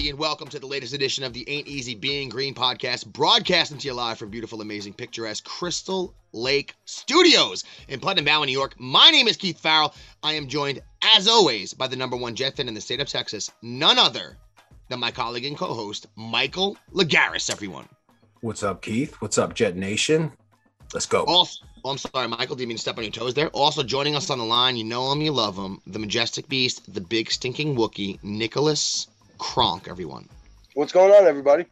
Everybody, and welcome to the latest edition of the Ain't Easy Being Green podcast, broadcasting to you live from beautiful, amazing, picturesque Crystal Lake Studios in Putnam Valley, New York. My name is Keith Farrell. I am joined, as always, by the number one Jet fan in the state of Texas, none other than my colleague and co-host, Michael Lagaris, everyone. What's up, Keith? What's up, Jet Nation? Let's go. Also, oh, I'm sorry, Michael, didn't mean to step on your toes there. Also joining us on the line, you know him, you love him, the majestic beast, the big stinking Wookie, Nicholas Kronk, everyone. What's going on, everybody?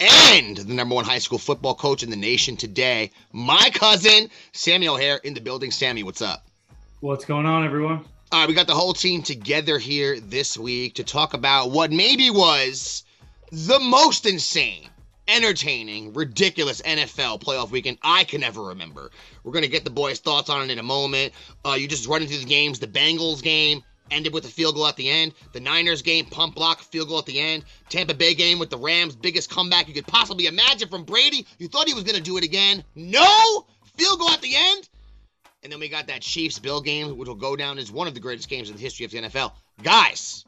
and the number one high school football coach in the nation today, my cousin Sammy O'Hare in the building. Sammy, what's up? What's going on, everyone? All right, we got the whole team together here this week to talk about what maybe was the most insane, entertaining, ridiculous NFL playoff weekend I can ever remember. We're gonna get the boys' thoughts on it in a moment. Uh, you just running through the games. The Bengals game ended with a field goal at the end. The Niners game, pump block, field goal at the end. Tampa Bay game with the Rams, biggest comeback you could possibly imagine from Brady. You thought he was gonna do it again. No! Field goal at the end. And then we got that Chiefs Bill game, which will go down as one of the greatest games in the history of the NFL. Guys,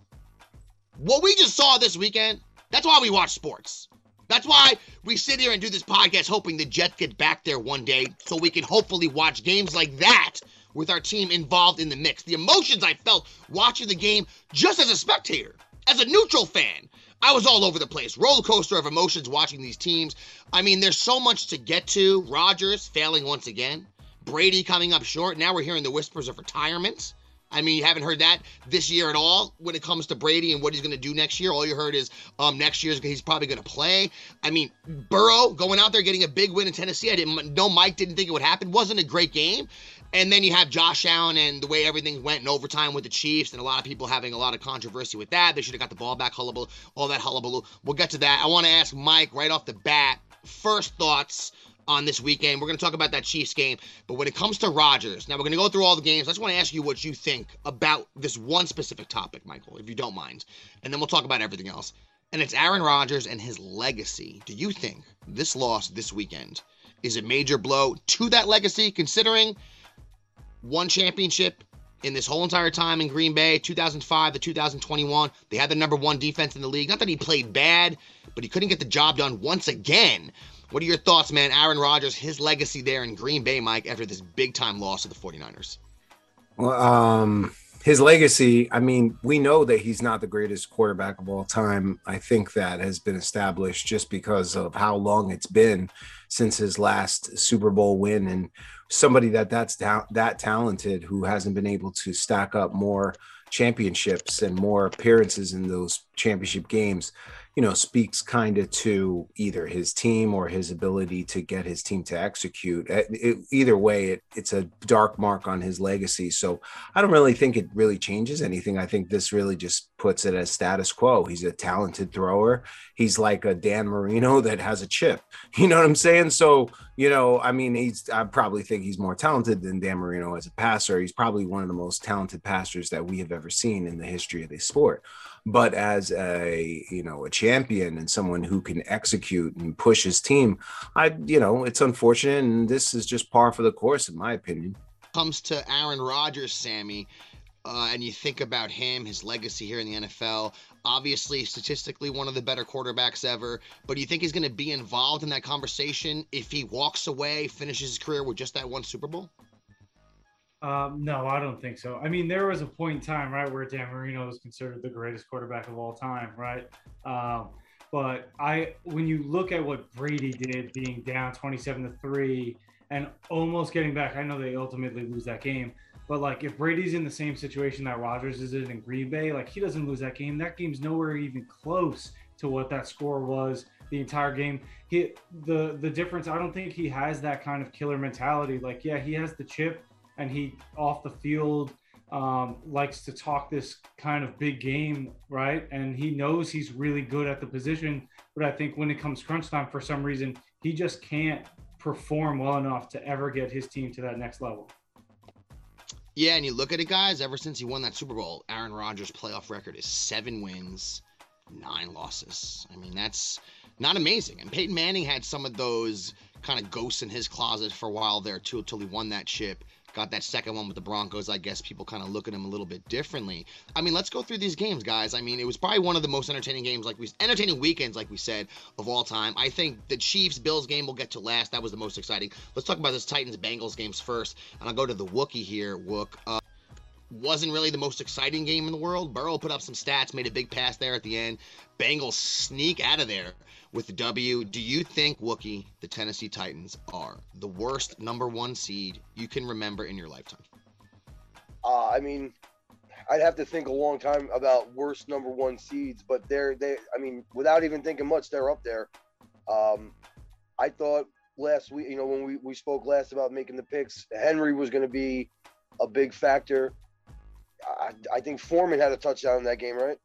what we just saw this weekend, that's why we watch sports. That's why we sit here and do this podcast hoping the Jets get back there one day so we can hopefully watch games like that with our team involved in the mix. The emotions I felt watching the game just as a spectator, as a neutral fan, I was all over the place. Roller coaster of emotions watching these teams. I mean, there's so much to get to. Rodgers failing once again. Brady coming up short. Now we're hearing the whispers of retirement. I mean, you haven't heard that this year at all when it comes to Brady and what he's going to do next year. All you heard is um, next year he's probably going to play. I mean, Burrow going out there getting a big win in Tennessee. I didn't know Mike didn't think it would happen. Wasn't a great game. And then you have Josh Allen and the way everything went in overtime with the Chiefs, and a lot of people having a lot of controversy with that. They should have got the ball back, hullabaloo, all that hullabaloo. We'll get to that. I want to ask Mike right off the bat. First thoughts on this weekend. We're going to talk about that Chiefs game, but when it comes to Rodgers, now we're going to go through all the games. I just want to ask you what you think about this one specific topic, Michael, if you don't mind, and then we'll talk about everything else. And it's Aaron Rodgers and his legacy. Do you think this loss this weekend is a major blow to that legacy, considering one championship in this whole entire time in Green Bay, 2005 to 2021. They had the number one defense in the league. Not that he played bad, but he couldn't get the job done once again. What are your thoughts, man? Aaron Rodgers, his legacy there in Green Bay, Mike, after this big time loss to the 49ers. Well, um, his legacy, I mean, we know that he's not the greatest quarterback of all time. I think that has been established just because of how long it's been since his last Super Bowl win and somebody that that's ta- that talented who hasn't been able to stack up more championships and more appearances in those championship games you know speaks kind of to either his team or his ability to get his team to execute. It, eh, it, either way it, it's a dark mark on his legacy. So i don't really think it really changes anything. I think this really just puts it as status quo. He's a talented thrower. He's like a dan marino that has a chip. You know what i'm saying? So you know i mean he's i probably think he's more talented than dan marino as a passer. He's probably one of the most talented passers that we have ever seen in the history of the sport but as a you know a champion and someone who can execute and push his team i you know it's unfortunate and this is just par for the course in my opinion Comes to Aaron Rodgers, Sammy, uh, and you think about him, his legacy here in the NFL. Obviously, statistically, one of the better quarterbacks ever. But do you think he's going to be involved in that conversation if he walks away, finishes his career with just that one Super Bowl? Um, no, I don't think so. I mean, there was a point in time, right, where Dan Marino was considered the greatest quarterback of all time, right? Um, but I, when you look at what Brady did, being down twenty-seven to three and almost getting back, I know they ultimately lose that game, But like if Brady's in the same situation that Rodgers is in in Green Bay, like he doesn't lose that game. That game's nowhere even close to what that score was the entire game. He the the difference. I don't think he has that kind of killer mentality. Like yeah, he has the chip, and he off the field um, likes to talk this kind of big game, right? And he knows he's really good at the position. But I think when it comes crunch time, for some reason, he just can't perform well enough to ever get his team to that next level. Yeah, and you look at it, guys. Ever since he won that Super Bowl, Aaron Rodgers' playoff record is seven wins, nine losses. I mean, that's not amazing. And Peyton Manning had some of those kind of ghosts in his closet for a while there too, until he won that chip. Got that second one with the Broncos. I guess people kind of look at him a little bit differently. I mean, let's go through these games, guys. I mean, it was probably one of the most entertaining games, like we entertaining weekends, like we said, of all time. I think the Chiefs Bills game will get to last. That was the most exciting. Let's talk about this Titans Bengals games first, and I'll go to the Wookie here. Wook. Uh, wasn't really the most exciting game in the world. Burrow put up some stats, made a big pass there at the end. Bengals sneak out of there with the W. Do you think, Wookie, the Tennessee Titans are the worst number one seed you can remember in your lifetime? Uh, I mean, I'd have to think a long time about worst number one seeds, but they're they. I mean, without even thinking much, they're up there. Um, I thought last week, you know, when we, we spoke last about making the picks, Henry was going to be a big factor. I, I think Foreman had a touchdown in that game, right?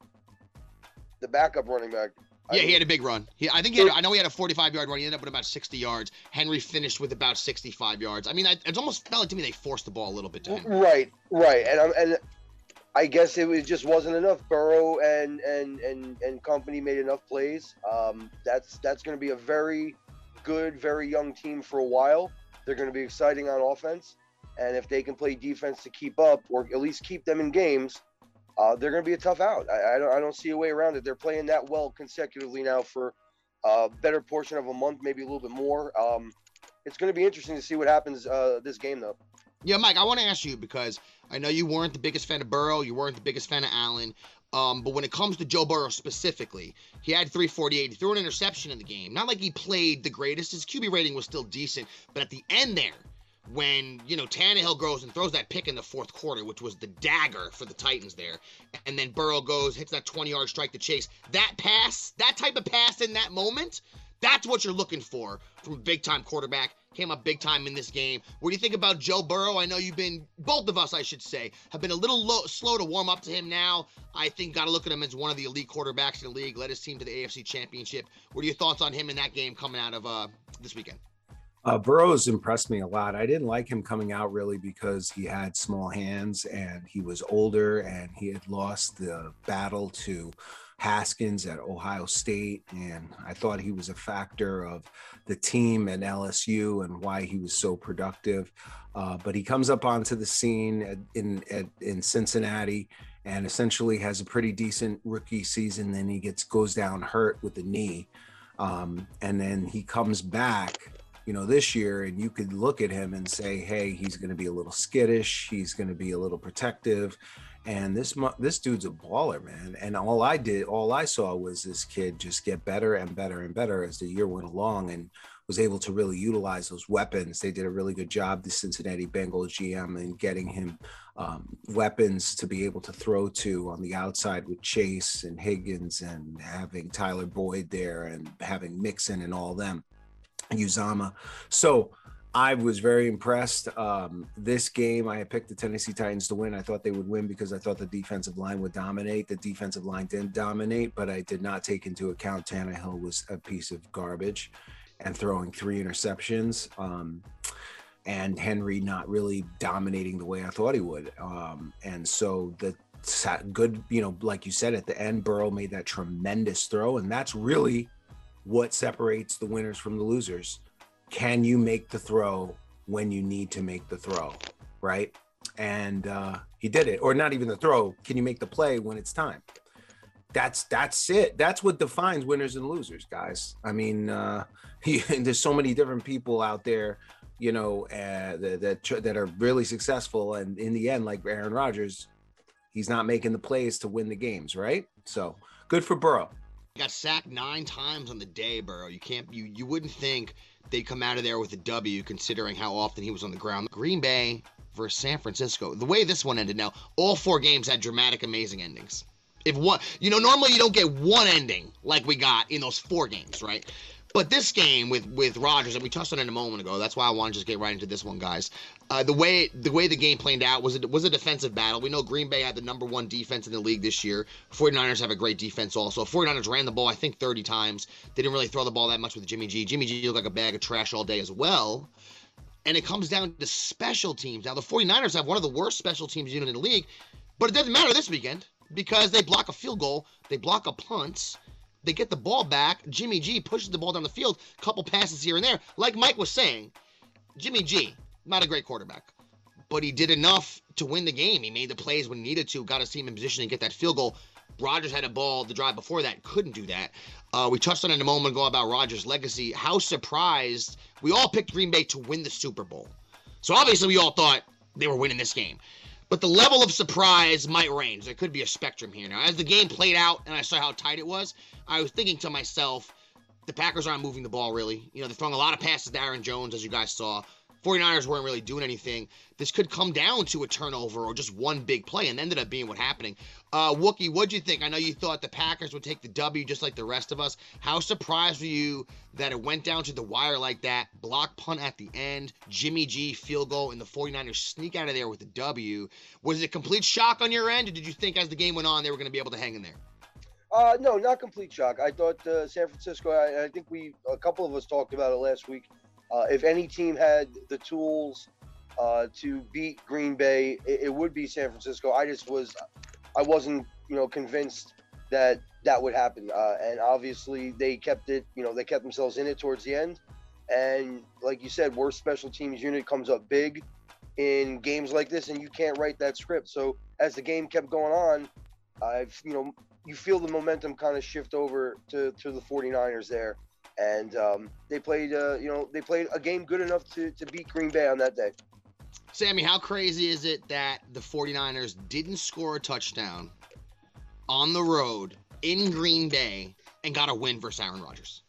The backup running back. Yeah, he had a big run. He, I think he had, I know he had a 45 yard run. He ended up with about 60 yards. Henry finished with about 65 yards. I mean, I, it's almost felt like to me they forced the ball a little bit to Henry. Right, right, and I'm and I guess it was just wasn't enough. Burrow and and and and company made enough plays. Um, that's that's going to be a very good, very young team for a while. They're going to be exciting on offense, and if they can play defense to keep up or at least keep them in games, uh, they're going to be a tough out. I, I don't I don't see a way around it. They're playing that well consecutively now for a better portion of a month, maybe a little bit more. Um, it's going to be interesting to see what happens uh, this game, though. Yeah, Mike, I want to ask you because I know you weren't the biggest fan of Burrow, you weren't the biggest fan of Allen. Um, but when it comes to Joe Burrow specifically, he had 348. He threw an interception in the game. Not like he played the greatest. His QB rating was still decent. But at the end there, when, you know, Tannehill goes and throws that pick in the fourth quarter, which was the dagger for the Titans there, and then Burrow goes, hits that 20 yard strike to chase, that pass, that type of pass in that moment, that's what you're looking for from a big time quarterback. Came up big time in this game. What do you think about Joe Burrow? I know you've been, both of us, I should say, have been a little low, slow to warm up to him now. I think got to look at him as one of the elite quarterbacks in the league. Led his team to the AFC Championship. What are your thoughts on him in that game coming out of uh, this weekend? Uh, Burrows impressed me a lot. I didn't like him coming out really because he had small hands and he was older and he had lost the battle to Haskins at Ohio State. And I thought he was a factor of the team and LSU and why he was so productive. Uh, but he comes up onto the scene at, in at, in Cincinnati and essentially has a pretty decent rookie season. Then he gets goes down hurt with the knee, um, and then he comes back you know, this year, and you could look at him and say, "Hey, he's going to be a little skittish. He's going to be a little protective." And this this dude's a baller, man. And all I did, all I saw was this kid just get better and better and better as the year went along, and was able to really utilize those weapons. They did a really good job, the Cincinnati Bengals GM, in getting him um, weapons to be able to throw to on the outside with Chase and Higgins, and having Tyler Boyd there, and having Mixon and all them. Uzomah. So I was very impressed. Um, this game, I picked the Tennessee Titans to win. I thought they would win because I thought the defensive line would dominate. The defensive line didn't dominate, but I did not take into account Tannehill was a piece of garbage and throwing three interceptions. Um, and Henry not really dominating the way I thought he would. Um, and so the good, you know, like you said at the end, Burrow made that tremendous throw, and that's really what separates the winners from the losers. Can you make the throw when you need to make the throw, right? And uh, he did it, or not even the throw. Can you make the play when it's time? That's that's it. That's what defines winners and losers, guys. I mean, uh, there's so many different people out there, you know, uh, that that that are really successful, and in the end, like Aaron Rodgers, he's not making the plays to win the games, right? So good for Burrow. Got sacked nine times on the day, Burrow. You can't you you wouldn't think they'd come out of there with a W considering how often he was on the ground. Green Bay versus San Francisco. The way this one ended now, all four games had dramatic, amazing endings. If one, you know, normally you don't get one ending like we got in those four games, right? But this game with with Rodgers, and we touched on it a moment ago. That's why I want to just get right into this one, guys. Uh, the way the way the game played out was it was a defensive battle. We know Green Bay had the number one defense in the league this year. 49ers have a great defense also. 49ers ran the ball, I think, 30 times. They didn't really throw the ball that much with Jimmy G. Jimmy G looked like a bag of trash all day as well. And it comes down to special teams. Now the 49ers have one of the worst special teams unit in the league, but it doesn't matter this weekend because they block a field goal, they block a punt they get the ball back. Jimmy G pushes the ball down the field, couple passes here and there. Like Mike was saying, Jimmy G, not a great quarterback, but he did enough to win the game. He made the plays when he needed to, got his team in position to get that field goal. Rodgers had a ball the drive before that, couldn't do that. Uh, we touched on it a moment ago about Rodgers' legacy. How surprised we all picked Green Bay to win the Super Bowl. So obviously we all thought they were winning this game. But the level of surprise might range. There could be a spectrum here. Now, as the game played out and I saw how tight it was, I was thinking to myself, the Packers aren't moving the ball really. You know, they're throwing a lot of passes to Aaron Jones, as you guys saw. 49ers weren't really doing anything. This could come down to a turnover or just one big play, and ended up being what happening. Uh, Wookie, what'd you think? I know you thought the Packers would take the W just like the rest of us. How surprised were you that it went down to the wire like that? Block punt at the end, Jimmy G field goal, and the 49ers sneak out of there with the W. Was it a complete shock on your end, or did you think as the game went on they were going to be able to hang in there? Uh, no, not complete shock. I thought uh, San Francisco. I, I think we a couple of us talked about it last week. Uh, if any team had the tools uh, to beat Green Bay, it, it, would be San Francisco. I just was, I wasn't, you know, convinced that that would happen. Uh, and obviously, they kept it. You know, they kept themselves in it towards the end. And like you said, worst special teams unit comes up big in games like this, and you can't write that script. So as the game kept going on, I've, you know, you feel the momentum kind of shift over to to the 49ers there and um, they played uh, you know they played a game good enough to, to beat green bay on that day. Sammy how crazy is it that the 49ers didn't score a touchdown on the road in green bay and got a win versus aaron rodgers?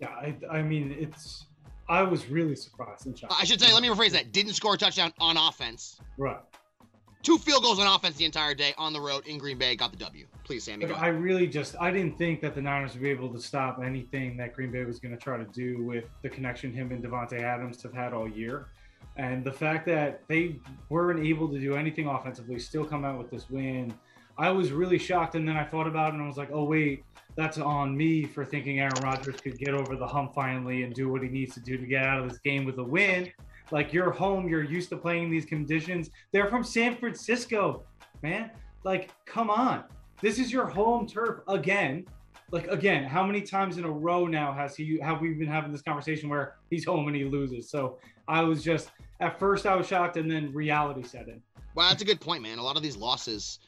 Yeah i, I mean it's i was really surprised and shocked. i should say let me rephrase that. Didn't score a touchdown on offense. Right two field goals on offense the entire day on the road in green bay got the w Please, Sammy. I really just I didn't think that the Niners would be able to stop anything that Green Bay was going to try to do with the connection him and Davante Adams have had all year. And the fact that they weren't able to do anything offensively, still come out with this win, I was really shocked. And then I thought about it and I was like, oh, wait, that's on me for thinking Aaron Rodgers could get over the hump finally and do what he needs to do to get out of this game with a win. Like you're home, you're used to playing these conditions. They're from San Francisco, man. Like, come on. This is your home turf again. Like again, how many times in a row now has he have we been having this conversation where he's home and he loses? So I was just at first I was shocked and then reality set in. Well, that's a good point, man. A lot of these losses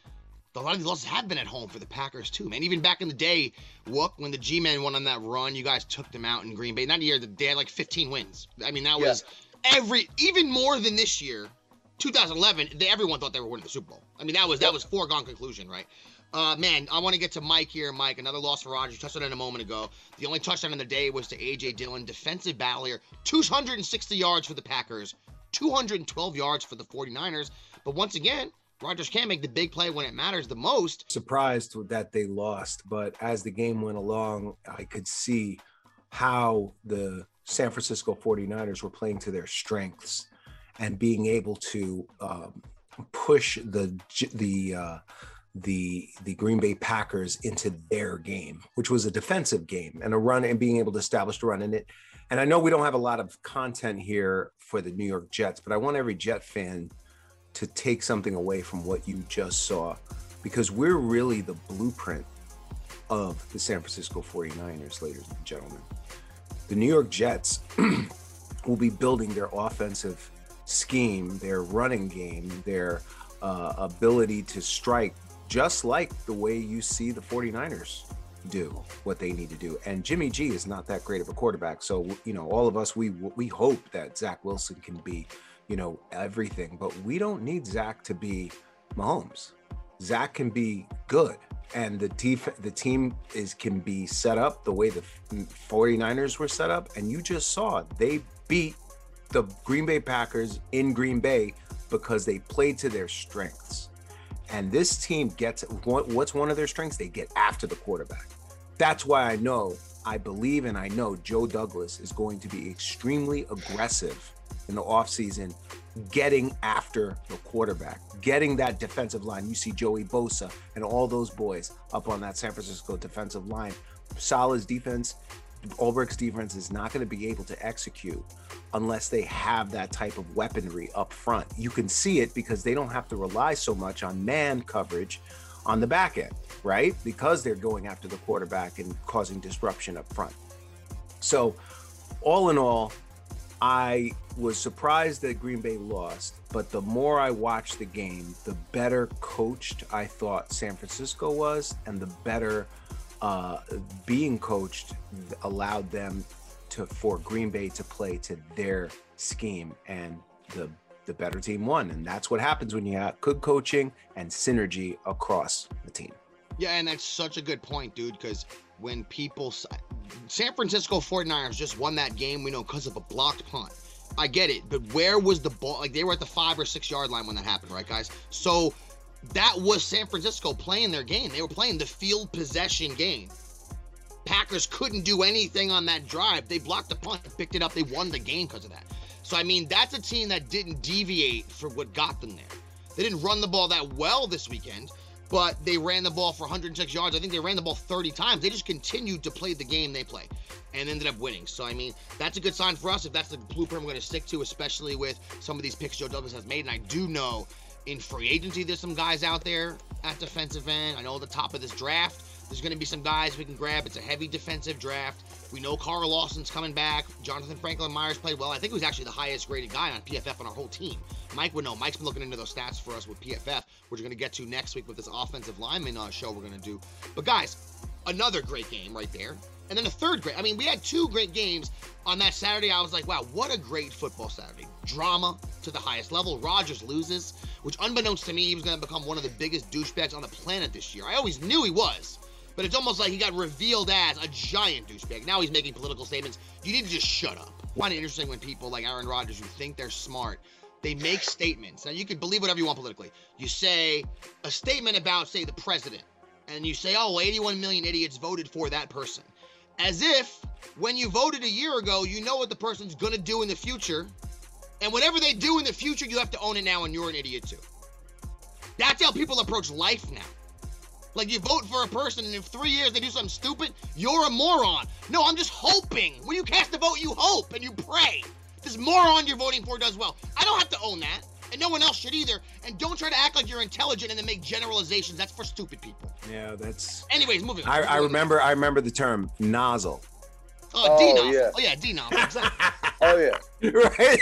a lot of these losses have been at home for the Packers too, man. Even back in the day, Wook, when the G-Men went on that run, you guys took them out in Green Bay. That year, they had like 15 wins. I mean, that yeah. was every even more than this year. 2011, they, everyone thought they were winning the Super Bowl. I mean, that was that was foregone conclusion, right? Uh, man, I want to get to Mike here. Mike, another loss for Rodgers. Touched on it a moment ago. The only touchdown in the day was to A.J. Dillon, defensive here. 260 yards for the Packers, 212 yards for the 49ers. But once again, Rodgers can't make the big play when it matters the most. Surprised that they lost, but as the game went along, I could see how the San Francisco 49ers were playing to their strengths and being able to um, push the the uh, the the Green Bay Packers into their game, which was a defensive game and a run and being able to establish a run in it. And I know we don't have a lot of content here for the New York Jets, but I want every Jet fan to take something away from what you just saw because we're really the blueprint of the San Francisco 49ers, ladies and gentlemen. The New York Jets will be building their offensive scheme, their running game, their uh, ability to strike just like the way you see the 49ers do what they need to do. And Jimmy G is not that great of a quarterback. So, you know, all of us, we, we hope that Zach Wilson can be, you know, everything, but we don't need Zach to be Mahomes. Zach can be good. And the def- the team is can be set up the way the 49ers were set up. And you just saw they beat the Green Bay Packers in Green Bay because they played to their strengths. And this team gets what- what's one of their strengths? They get after the quarterback. That's why I know, I believe, and I know Joe Douglas is going to be extremely aggressive in the offseason, getting after the quarterback, getting that defensive line. You see Joey Bosa and all those boys up on that San Francisco defensive line. Saleh's defense, Ulbrich's defense is not going to be able to execute unless they have that type of weaponry up front. You can see it because they don't have to rely so much on man coverage on the back end, right? Because they're going after the quarterback and causing disruption up front. So, all in all, I was surprised that Green Bay lost, but the more I watched the game, the better coached I thought San Francisco was, and the better uh, being coached allowed them to for Green Bay to play to their scheme, and the the better team won, and that's what happens when you have good coaching and synergy across the team. Yeah, and that's such a good point, dude, because when people San Francisco 49ers just won that game, we know because of a blocked punt. I get it, but where was the ball? Like they were at the five or six yard line when that happened, right, guys? So that was San Francisco playing their game. They were playing the field possession game. Packers couldn't do anything on that drive. They blocked the punt, picked it up, they won the game because of that. So I mean, that's a team that didn't deviate for what got them there. They didn't run the ball that well this weekend, but they ran the ball for 106 yards. I think they ran the ball 30 times. They just continued to play the game they play and ended up winning. So, I mean, that's a good sign for us if that's the blueprint we're going to stick to, especially with some of these picks Joe Douglas has made. And I do know in free agency, there's some guys out there at defensive end. I know at the top of this draft, there's going to be some guys we can grab. It's a heavy defensive draft. We know Carl Lawson's coming back. Jonathan Franklin Myers played well. I think he was actually the highest graded guy on PFF on our whole team. Mike would know. Mike's been looking into those stats for us with PFF, which we're going to get to next week with this offensive lineman uh, show we're going to do. But guys, another great game right there. And then the third great. I mean, we had two great games on that Saturday. I was like, wow, what a great football Saturday. Drama to the highest level. Rodgers loses, which unbeknownst to me, he was going to become one of the biggest douchebags on the planet this year. I always knew he was. But it's almost like he got revealed as a giant douchebag. Now he's making political statements. You need to just shut up. Find it interesting when people like Aaron Rodgers, who think they're smart, they make statements. Now you can believe whatever you want politically. You say a statement about, say, the president, and you say, "Oh, 81 million idiots voted for that person," as if when you voted a year ago, you know what the person's gonna do in the future, and whatever they do in the future, you have to own it now, and you're an idiot too. That's how people approach life now. Like you vote for a person, and in three years they do something stupid, you're a moron. No, I'm just hoping. When you cast a vote, you hope and you pray. This moron you're voting for does well. I don't have to own that, and no one else should either. And don't try to act like you're intelligent and then make generalizations. That's for stupid people. Yeah, that's. Anyways, moving on. I, I Moving on. remember. I remember the term nozzle. Oh, Oh, D novel. yeah. Oh yeah, D novel. Exactly. Oh yeah. right?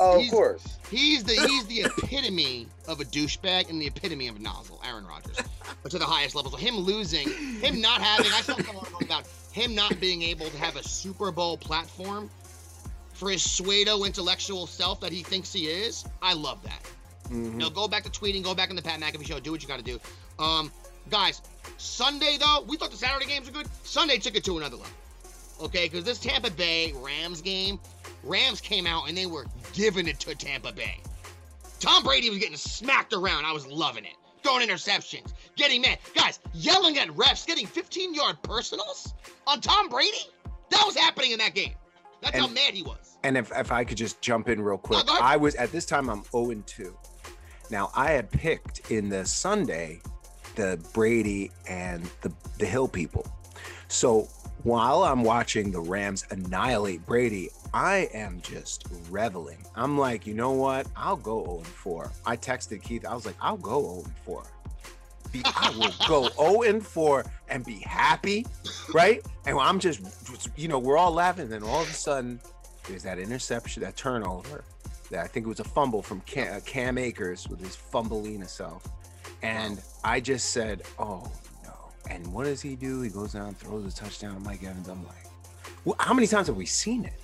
Oh, of He's- course. He's the he's the epitome of a douchebag and the epitome of a nozzle, Aaron Rodgers, but to the highest level. So him losing, him not having, I saw someone talk about him not being able to have a Super Bowl platform for his pseudo intellectual self that he thinks he is. I love that. Mhm. No, go back to tweeting, go back in the Pat McAfee show, do what you got to do. Um, guys, Sunday though, we thought the Saturday games were good. Sunday took it to another level. Okay, because this Tampa Bay Rams game, Rams came out and they were giving it to Tampa Bay. Tom Brady was getting smacked around. I was loving it. Throwing interceptions, getting mad. Guys, yelling at refs, getting 15 yard personals on Tom Brady. That was happening in that game. That's how mad he was. And if, if I could just jump in real quick, ahead. I was at this time I'm 0 and 2. Now I had picked in the Sunday the Brady and the the Hill people. So while I'm watching the Rams annihilate Brady, I am just reveling. I'm like, you know what? I'll go 0 and 4. I texted Keith. I was like, I'll go 0 and 4. I will go 0 and 4 and be happy, right? And I'm just, you know, we're all laughing. Then all of a sudden, there's that interception, that turnover. That I think it was a fumble from Cam, uh, Cam Akers with his fumbling self. And I just said, oh. And what does he do? He goes down, throws a touchdown. to Mike Evans. I'm like, well, how many times have we seen it?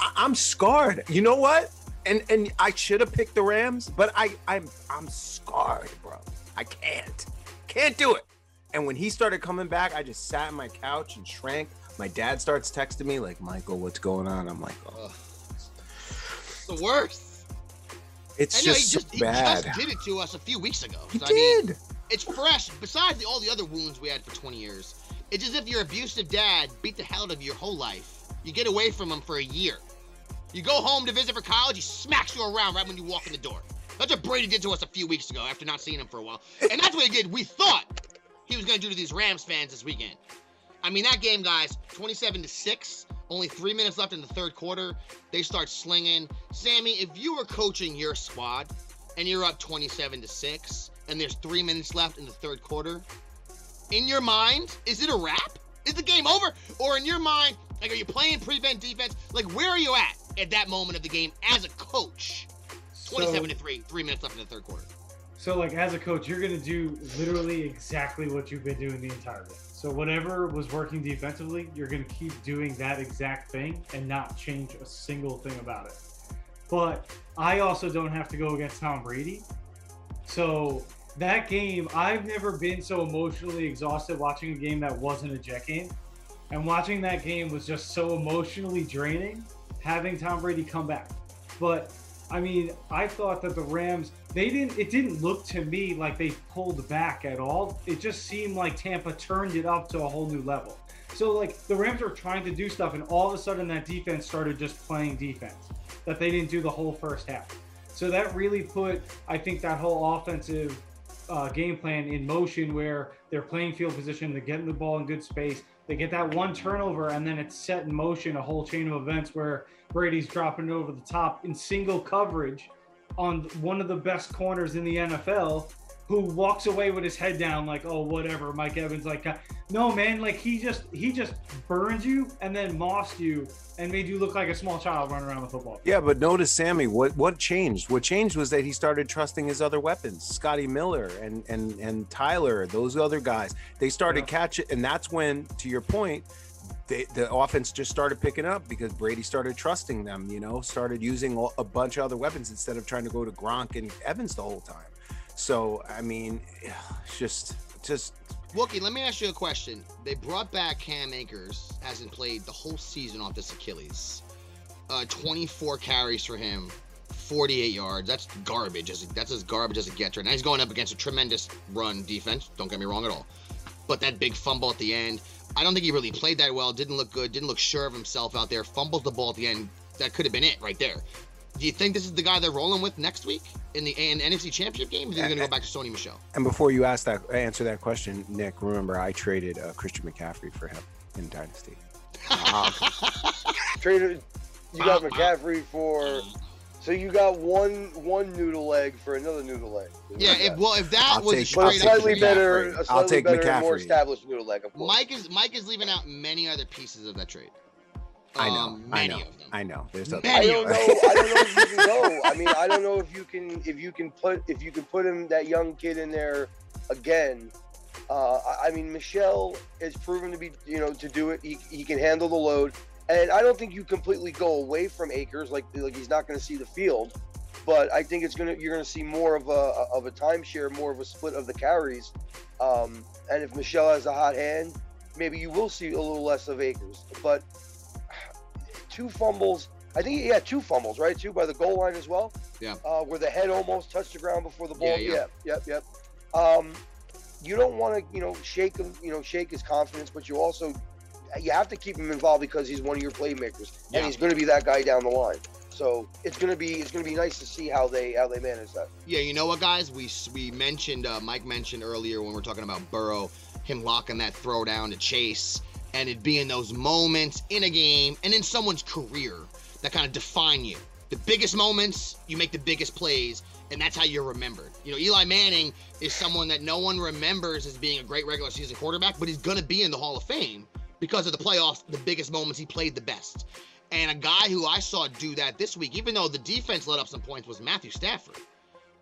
I, I'm scarred. You know what? And and I should have picked the Rams, but I I'm I'm scarred, bro. I can't, can't do it. And when he started coming back, I just sat on my couch and shrank. My dad starts texting me like, Michael, what's going on? I'm like, oh. It's the worst. It's I know, just, he just, so he just did it to us a few weeks ago. he So, I mean, did. It's fresh. Besides the, all the other wounds we had for 20 years, it's as if your abusive dad beat the hell out of you your whole life. You get away from him for a year. You go home to visit for college, he smacks you around right when you walk in the door. That's what Brady did to us a few weeks ago after not seeing him for a while. And that's what he did. We thought he was going to do to these Rams fans this weekend. I mean, that game, guys, 27 to 6, only three minutes left in the third quarter. They start slinging. Sammy, if you were coaching your squad and you're up 27 to 6, and there's three minutes left in the third quarter, in your mind, is it a wrap? Is the game over? Or in your mind, like, are you playing prevent defense? Like, where are you at at that moment of the game as a coach? 27 to 3, three minutes left in the third quarter. So, like, as a coach, you're going to do literally exactly what you've been doing the entire game. So, whatever was working defensively, you're going to keep doing that exact thing and not change a single thing about it. But I also don't have to go against Tom Brady. So, that game, I've never been so emotionally exhausted watching a game that wasn't a jet game. And watching that game was just so emotionally draining having Tom Brady come back. But I mean, I thought that the Rams, they didn't, it didn't look to me like they pulled back at all. It just seemed like Tampa turned it up to a whole new level. So, like, the Rams were trying to do stuff, and all of a sudden, that defense started just playing defense that they didn't do the whole first half. So, that really put, I think, that whole offensive uh, game plan in motion where they're playing field position, they're getting the ball in good space, they get that one turnover, and then it's set in motion a whole chain of events where Brady's dropping over the top in single coverage on one of the best corners in the NFL, who walks away with his head down like, oh, whatever. Mike Evans, like, uh, no, man, like he just he just burned you and then mossed you and made you look like a small child running around the football. Yeah, but notice Sammy, what what changed? What changed was that he started trusting his other weapons, Scotty Miller and and and Tyler, those other guys. They started Yeah. catching, and that's when, to your point, they, the offense just started picking up because Brady started trusting them. You know, started using a bunch of other weapons instead of trying to go to Gronk and Evans the whole time. So I mean, just just Wookie, let me ask you a question. They brought back Cam Akers, hasn't played the whole season off this Achilles. Uh, 24 carries for him, 48 yards. That's garbage. That's as garbage as it gets right now. He's going up against a tremendous run defense. Don't get me wrong at all. But that big fumble at the end, I don't think he really played that well. Didn't look good. Didn't look sure of himself out there. Fumbled the ball at the end. That could have been it right there. Do you think this is the guy they're rolling with next week in the in NFC Championship game? Or are they going to go back to Sony Michel? And before you ask that, answer that question, Nick, remember I traded uh, Christian McCaffrey for him in Dynasty. Traded. You got McCaffrey for. So you got one one noodle leg for another noodle leg. Yeah, if, well, if that I'll was a take- but a straight slightly better, McCaffrey. a slightly take better, and more established noodle leg. Of course. Mike is Mike is leaving out many other pieces of that trade. I know, Um, I know, of them. I know. There's other. Many I don't know. I don't know if you can go. I mean, I don't know if you can if you can put if you can put him that young kid in there again. Uh, I- I mean, Michel has proven to be you know to do it. He, he can handle the load, and I don't think you completely go away from Akers like like he's not going to see the field. But I think it's gonna you're gonna see more of a of a timeshare, more of a split of the carries. Um, and if Michel has a hot hand, maybe you will see a little less of Akers. But two fumbles. I think he had two fumbles, right? Two by the goal line as well. Yeah. Uh, where the head almost touched the ground before the ball. Yeah, yeah. Yep, yep, yep. Um, you don't want to, you know, shake him, you know, shake his confidence, but you also you have to keep him involved because he's one of your playmakers, Yeah. and he's going to be that guy down the line. So it's going to be it's going to be nice to see how they how they manage that. Yeah, you know what, guys? We we mentioned uh, Mike mentioned earlier when we are talking about Burrow, him locking that throw down to Chase, and it being those moments in a game and in someone's career that kind of define you. The biggest moments, you make the biggest plays, and that's how you're remembered. You know, Eli Manning is someone that no one remembers as being a great regular season quarterback, but he's going to be in the Hall of Fame because of the playoffs, the biggest moments he played the best. And a guy who I saw do that this week, even though the defense let up some points, was Matthew Stafford.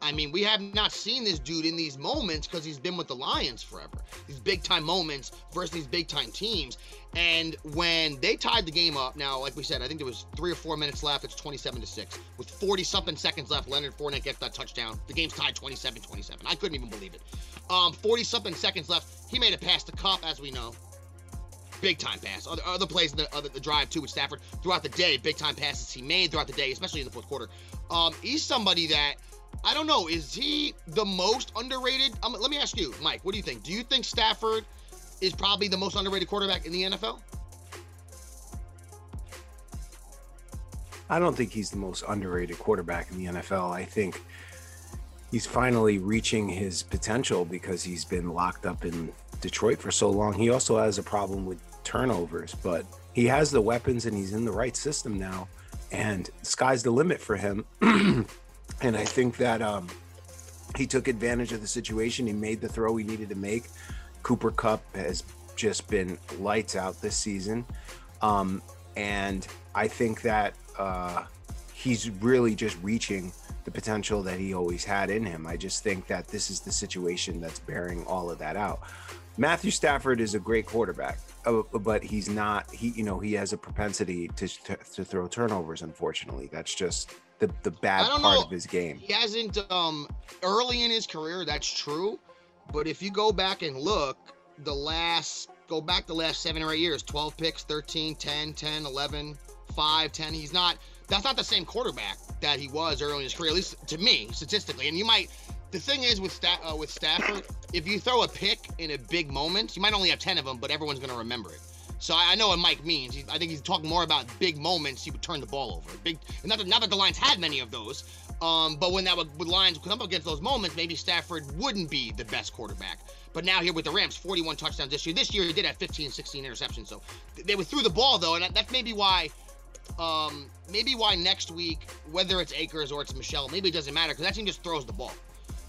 I mean, we have not seen this dude in these moments because he's been with the Lions forever. These big time moments versus these big time teams. And when they tied the game up, now, like we said, I think there was three or four minutes left. It's 27 to 6. With 40 something seconds left, Leonard Fournette gets that touchdown. The game's tied 27 27. I couldn't even believe it. Um, 40 something seconds left. He made a pass to Kupp, as we know. Big time pass. Other, other plays in the, other, the drive too with Stafford throughout the day. Big time passes he made throughout the day, especially in the fourth quarter. Um, he's somebody that I don't know. Is he the most underrated? Um, let me ask you, Mike. What do you think? Do you think Stafford is probably the most underrated quarterback in the NFL? I don't think he's the most underrated quarterback in the NFL. I think he's finally reaching his potential because he's been locked up in Detroit for so long. He also has a problem with turnovers, but he has the weapons and he's in the right system now. And sky's the limit for him. and I think that um, he took advantage of the situation. He made the throw he needed to make. Cooper Kupp has just been lights out this season. Um, and I think that uh, he's really just reaching the potential that he always had in him. I just think that this is the situation that's bearing all of that out. Matthew Stafford is a great quarterback, uh, but he's not. He, you know, he has a propensity to to, to throw turnovers. Unfortunately, that's just the the bad part know. of his game. He hasn't um early in his career. That's true, but if you go back and look, the last go back the last seven or eight years 12 picks 13 10 10 11 5 10 he's not that's not the same quarterback that he was early in his career at least to me statistically and you might the thing is with Sta- uh, with Stafford if you throw a pick in a big moment you might only have 10 of them but everyone's going to remember it so I, I know what Mike means. I think he's talking more about big moments. He would turn the ball over. Big, not that, not that the Lions had many of those. Um, but when that would, with Lions come up against those moments, maybe Stafford wouldn't be the best quarterback. But now here with the Rams, 41 touchdowns this year. This year he did have 15, 16 interceptions. So they were through the ball though, and that's maybe why. Um, maybe why next week, whether it's Akers or it's Michel, maybe it doesn't matter because that team just throws the ball.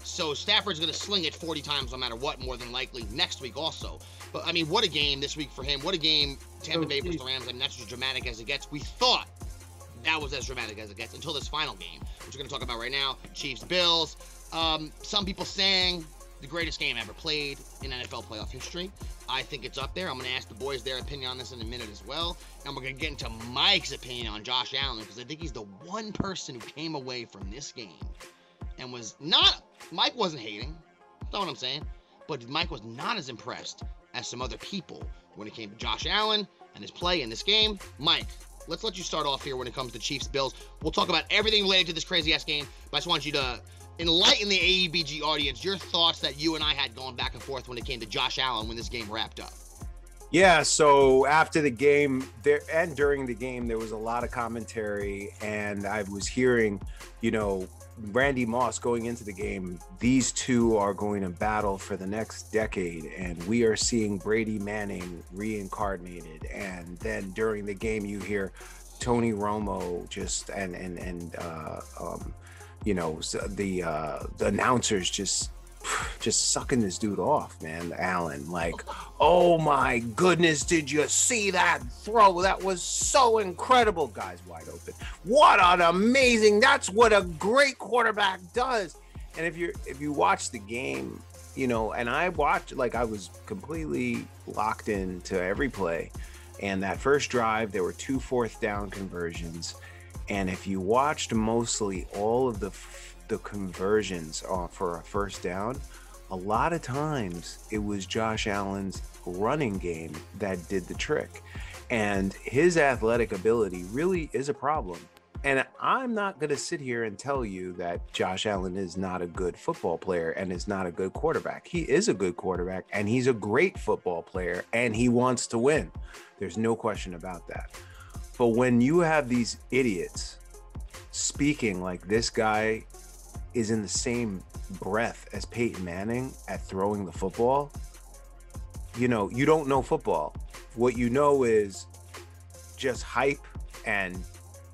So Stafford's going to sling it 40 times no matter what, more than likely next week also. But I mean, what a game this week for him. What a game Tampa Bay versus the Rams. I mean, that's as dramatic as it gets. We thought that was as dramatic as it gets until this final game, which we're going to talk about right now. Chiefs Bills. Um, some people saying the greatest game ever played in NFL playoff history. I think it's up there. I'm going to ask the boys their opinion on this in a minute as well. And we're going to get into Mike's opinion on Josh Allen because I think he's the one person who came away from this game and was not Mike wasn't hating. That's what I'm saying. But Mike was not as impressed as some other people when it came to Josh Allen and his play in this game. Mike, let's let you start off here when it comes to Chiefs Bills. We'll talk about everything related to this crazy ass game, but I just want you to enlighten the AEBG audience your thoughts that you and I had going back and forth when it came to Josh Allen when this game wrapped up. Yeah, so after the game there and during the game there was a lot of commentary and I was hearing, you know, Randy Moss going into the game, these two are going to battle for the next decade, and we are seeing Brady Manning reincarnated. And then during the game, you hear Tony Romo just and and and uh, um, you know the uh, the announcers just just sucking this dude off, man. Allen, like, oh my goodness, did you see that throw? That was so incredible. Guys wide open. What an amazing, that's what a great quarterback does. And if you're if you watch the game, you know, and I watched like I was completely locked into every play. And that first drive, there were two fourth down conversions. And if you watched mostly all of the the conversions uh, for a first down, a lot of times it was Josh Allen's running game that did the trick. And his athletic ability really is a problem. And I'm not going to sit here and tell you that Josh Allen is not a good football player and is not a good quarterback. He is a good quarterback and he's a great football player and he wants to win. There's no question about that. But when you have these idiots speaking like this guy is in the same breath as Peyton Manning at throwing the football, you know, you don't know football. What you know is just hype and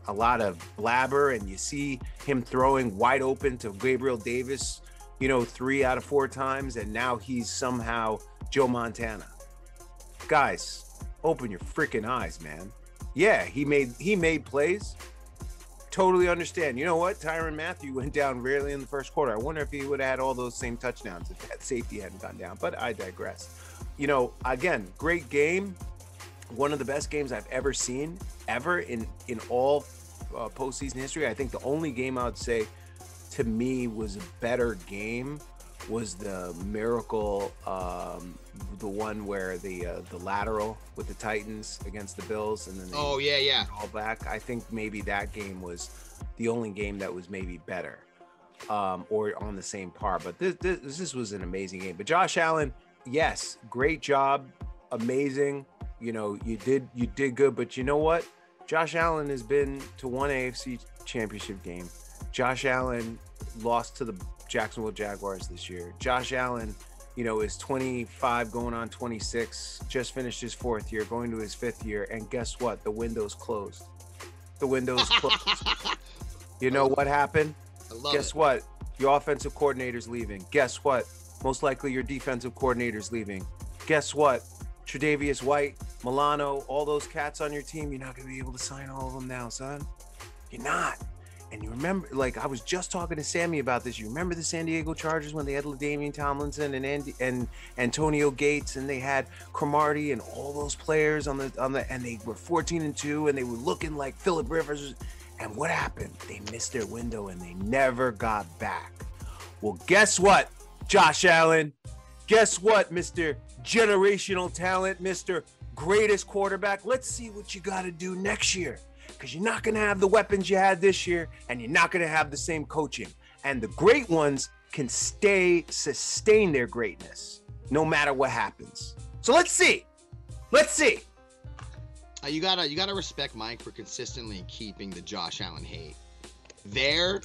a lot of blabber, and you see him throwing wide open to Gabriel Davis, you know, three out of four times, and now he's somehow Joe Montana. Guys, open your freaking eyes, man. Yeah, he made he made plays totally understand. You know what? Tyrann Mathieu went down rarely in the first quarter. I wonder if he would have had all those same touchdowns if that safety hadn't gone down. But I digress. You know, again, great game. One of the best games I've ever seen, ever in in all uh, postseason history. I think the only game I would say to me was a better game was the miracle, um, the one where the uh, the lateral with the Titans against the Bills, and then oh yeah, yeah, all back. I think maybe that game was the only game that was maybe better um, or on the same par. But this, this this was an amazing game. But Josh Allen, yes, great job, amazing. You know, you did you did good. But you know what? Josh Allen has been to one AFC Championship game. Josh Allen lost to the Jacksonville Jaguars this year. Josh Allen, you know, is 25 going on 26, just finished his fourth year, going to his fifth year. And guess what? The window's closed. The window's closed. you know what happened? Guess it. what? Your offensive coordinator's leaving. Guess what? Most likely your defensive coordinator's leaving. Guess what? Tre'Davious White, Milano, all those cats on your team, you're not going to be able to sign all of them now, son. You're not. And you remember, like I was just talking to Sammy about this. You remember the San Diego Chargers when they had LaDainian Tomlinson and Andy and Antonio Gates, and they had Cromartie and all those players on the on the, and they were 14 and two, and they were looking like Philip Rivers. And what happened? They missed their window and they never got back. Well, guess what, Josh Allen? Guess what, Mr. Generational Talent, Mr. Greatest Quarterback? Let's see what you got to do next year because you're not going to have the weapons you had this year and you're not going to have the same coaching. And the great ones can stay, sustain their greatness no matter what happens. So let's see. Let's see. Uh, you gotta you gotta respect Mike for consistently keeping the Josh Allen hate. They're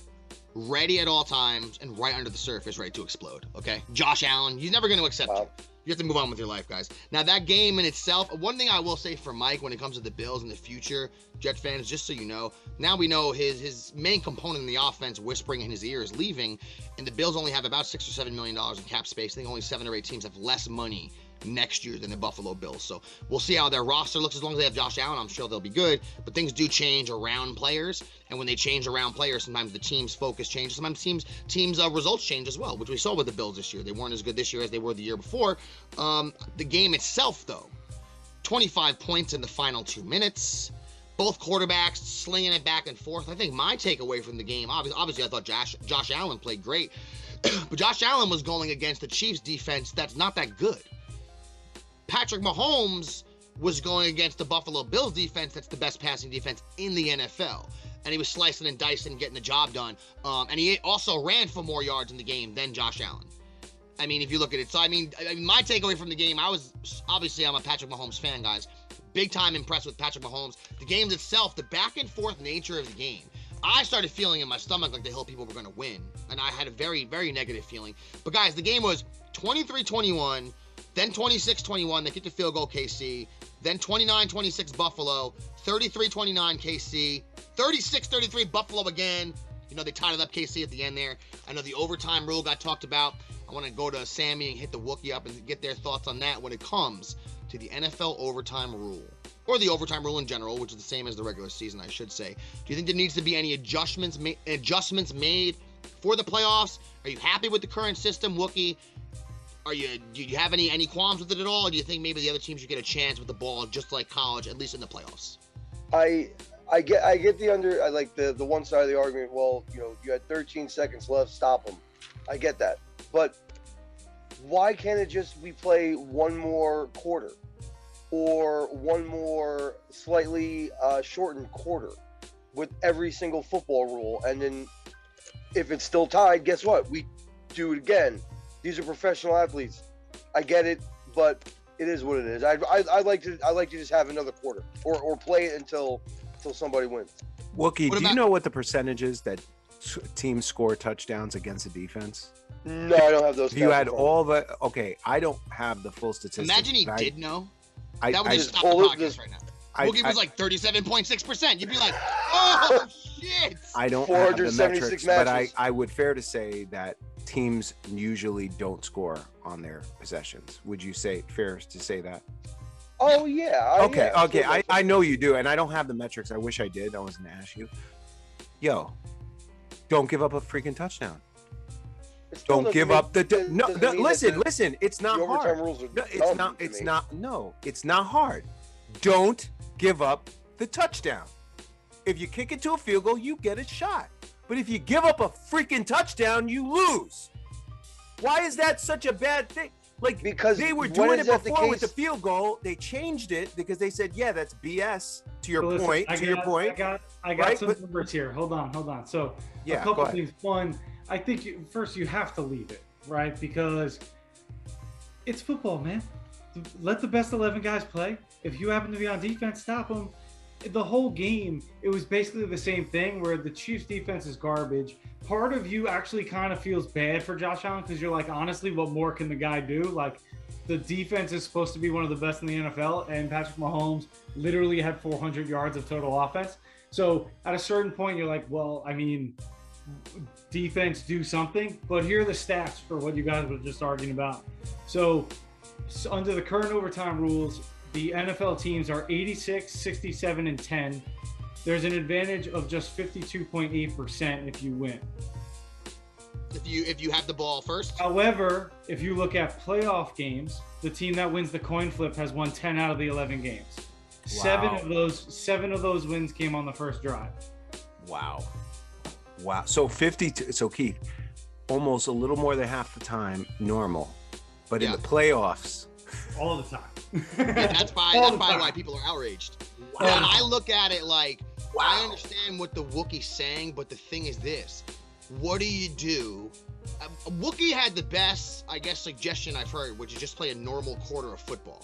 ready at all times and right under the surface, ready to explode. Okay, Josh Allen, he's never going to accept Wow. you. You have to move on with your life, guys. Now that game in itself, one thing I will say for Mike when it comes to the Bills in the future, Jet fans, just so you know, now we know his his main component in the offense whispering in his ear is leaving, and the Bills only have about six or seven million dollars in cap space. I think only seven or eight teams have less money next year than the Buffalo Bills. So we'll see how their roster looks. As long as they have Josh Allen, I'm sure they'll be good. But things do change around players, and when they change around players, sometimes the team's focus changes. Sometimes teams teams uh, results change as well, which we saw with the Bills this year. They weren't as good this year as they were the year before. Um, the game itself, though, 25 points in the final two minutes. Both quarterbacks slinging it back and forth. I think my takeaway from the game, obviously, obviously I thought Josh Josh Allen played great, but Josh Allen was going against the Chiefs defense that's not that good. Patrick Mahomes was going against the Buffalo Bills defense that's the best passing defense in the NFL. And he was slicing and dicing getting the job done. Um, and he also ran for more yards in the game than Josh Allen. I mean, if you look at it. So, I mean, I mean, my takeaway from the game, I was obviously I'm a Patrick Mahomes fan, guys. Big time impressed with Patrick Mahomes. The game itself, the back and forth nature of the game. I started feeling in my stomach like the Hill people were going to win. And I had a very, very negative feeling. But, guys, the game was 23 21, then 26 21. They kicked a field goal, KC. Then 29 26 Buffalo, 33 29 KC, 36 33 Buffalo again. You know, they tied it up KC at the end there. I know the overtime rule got talked about. I want to go to Sammy and hit the Wookiee up and get their thoughts on that when it comes to the NFL overtime rule. Or the overtime rule in general, which is the same as the regular season, I should say. Do you think there needs to be any adjustments ma- adjustments made for the playoffs? Are you happy with the current system, Wookie? Are you do you have any any qualms with it at all? Or do you think maybe the other teams should get a chance with the ball just like college, at least in the playoffs? I I get I get the under I like the the one side of the argument. Well, you know, you had 13 seconds left, stop them. I get that, but why can't it just we play one more quarter or one more slightly uh, shortened quarter with every single football rule, and then if it's still tied, guess what? We do it again. These are professional athletes. I get it, but it is what it is. I I I like to I like to just have another quarter or or play it until until somebody wins. Wookie, What do you know what the percentage is that t- teams score touchdowns against a defense? No, I don't have those. If you had in front of all the okay, I don't have the full statistics. Imagine he but I- did know. I, That would I, just stop the podcast just- right now. I, Wookie was I- like 37.6%. You'd be like, oh, shit. I don't have the 476 metrics, but I. I would fair to say that teams usually don't score on their possessions. Would you say fair to say that? Oh yeah. Okay, yeah, okay. I, I know you do, and I don't have the metrics. I wish I did. I was gonna ask you. Yo, don't give up a freaking touchdown. Don't give mean- up the no. no listen, listen. It's not hard. rules are No, it's not. It's me. not. No, it's not hard. Don't give up the touchdown. If you kick it to a field goal, you get a shot. But if you give up a freaking touchdown, you lose. Why is that such a bad thing? Like Because they were doing it that the before with the field goal. They changed it because they said, "Yeah, that's BS." To your So listen, point. I To your point. I got I got Right, some but- numbers here. Hold on, hold on. So Yeah, a go couple ahead. things. One, I think you, first you have to leave it, right? Because it's football, man. Let the best eleven guys play. If you happen to be on defense, stop them. The whole game, it was basically the same thing where the Chiefs defense is garbage. Part of you actually kind of feels bad for Josh Allen because you're like, honestly, what more can the guy do? Like, the defense is supposed to be one of the best in the NFL, and Patrick Mahomes literally had 400 yards of total offense. So at a certain point, you're like, well, I mean, defense do something. But here are the stats for what you guys were just arguing about. So, s under the current overtime rules, the NFL teams are 86, 67, and 10. There's an advantage of just 52.8% if you win. If you if you have the ball first, However, if you look at playoff games, the team that wins the coin flip has won 10 out of the 11 games. Seven of those seven of those wins came on the first drive. Wow. Wow. So 52. So Keith, almost a little more than half the time normal, but in the playoffs, All the time. That's probably that's the probably why people are outraged. Wow. And I look at it like I understand what the Wookiee's saying, but the thing is this: what do you do? Uh, Wookiee had the best, I guess, suggestion I've heard, which is just play a normal quarter of football.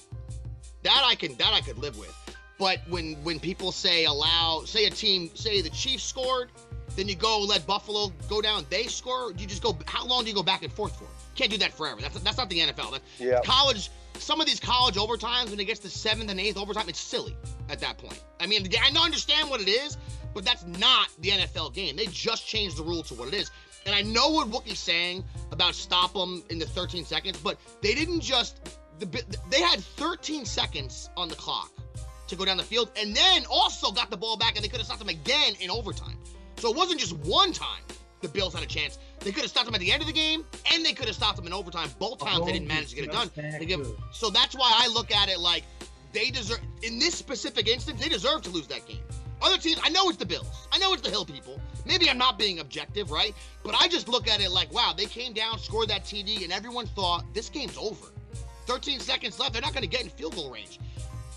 That I can that I could live with. But when when people say allow, say a team, say the Chiefs scored, then you go let Buffalo go down, they score. You just go. How long do you go back and forth for? Can't do that forever. That's that's not the NFL. That, Yeah. college some of these college overtimes when it gets to seventh and eighth overtime it's silly at that point. I mean i understand what it is but that's not the nfl game. They just changed the rule to what it is. And i know what wookie's saying about stop them in the 13 seconds but they didn't just the, they had 13 seconds on the clock to go down the field and then also got the ball back and they could have stopped them again in overtime. So it wasn't just one time the bills had a chance they could have stopped them at the end of the game and they could have stopped them in overtime both times they didn't manage to get it done give, so that's why I look at it like they deserve, in this specific instance, they deserve to lose that game. Other teams, I know it's the Bills. I know it's the Hill people. Maybe I'm not being objective, right? But I just look at it like, wow, they came down, scored that TD, and everyone thought this game's over. 13 seconds left. They're not going to get in field goal range.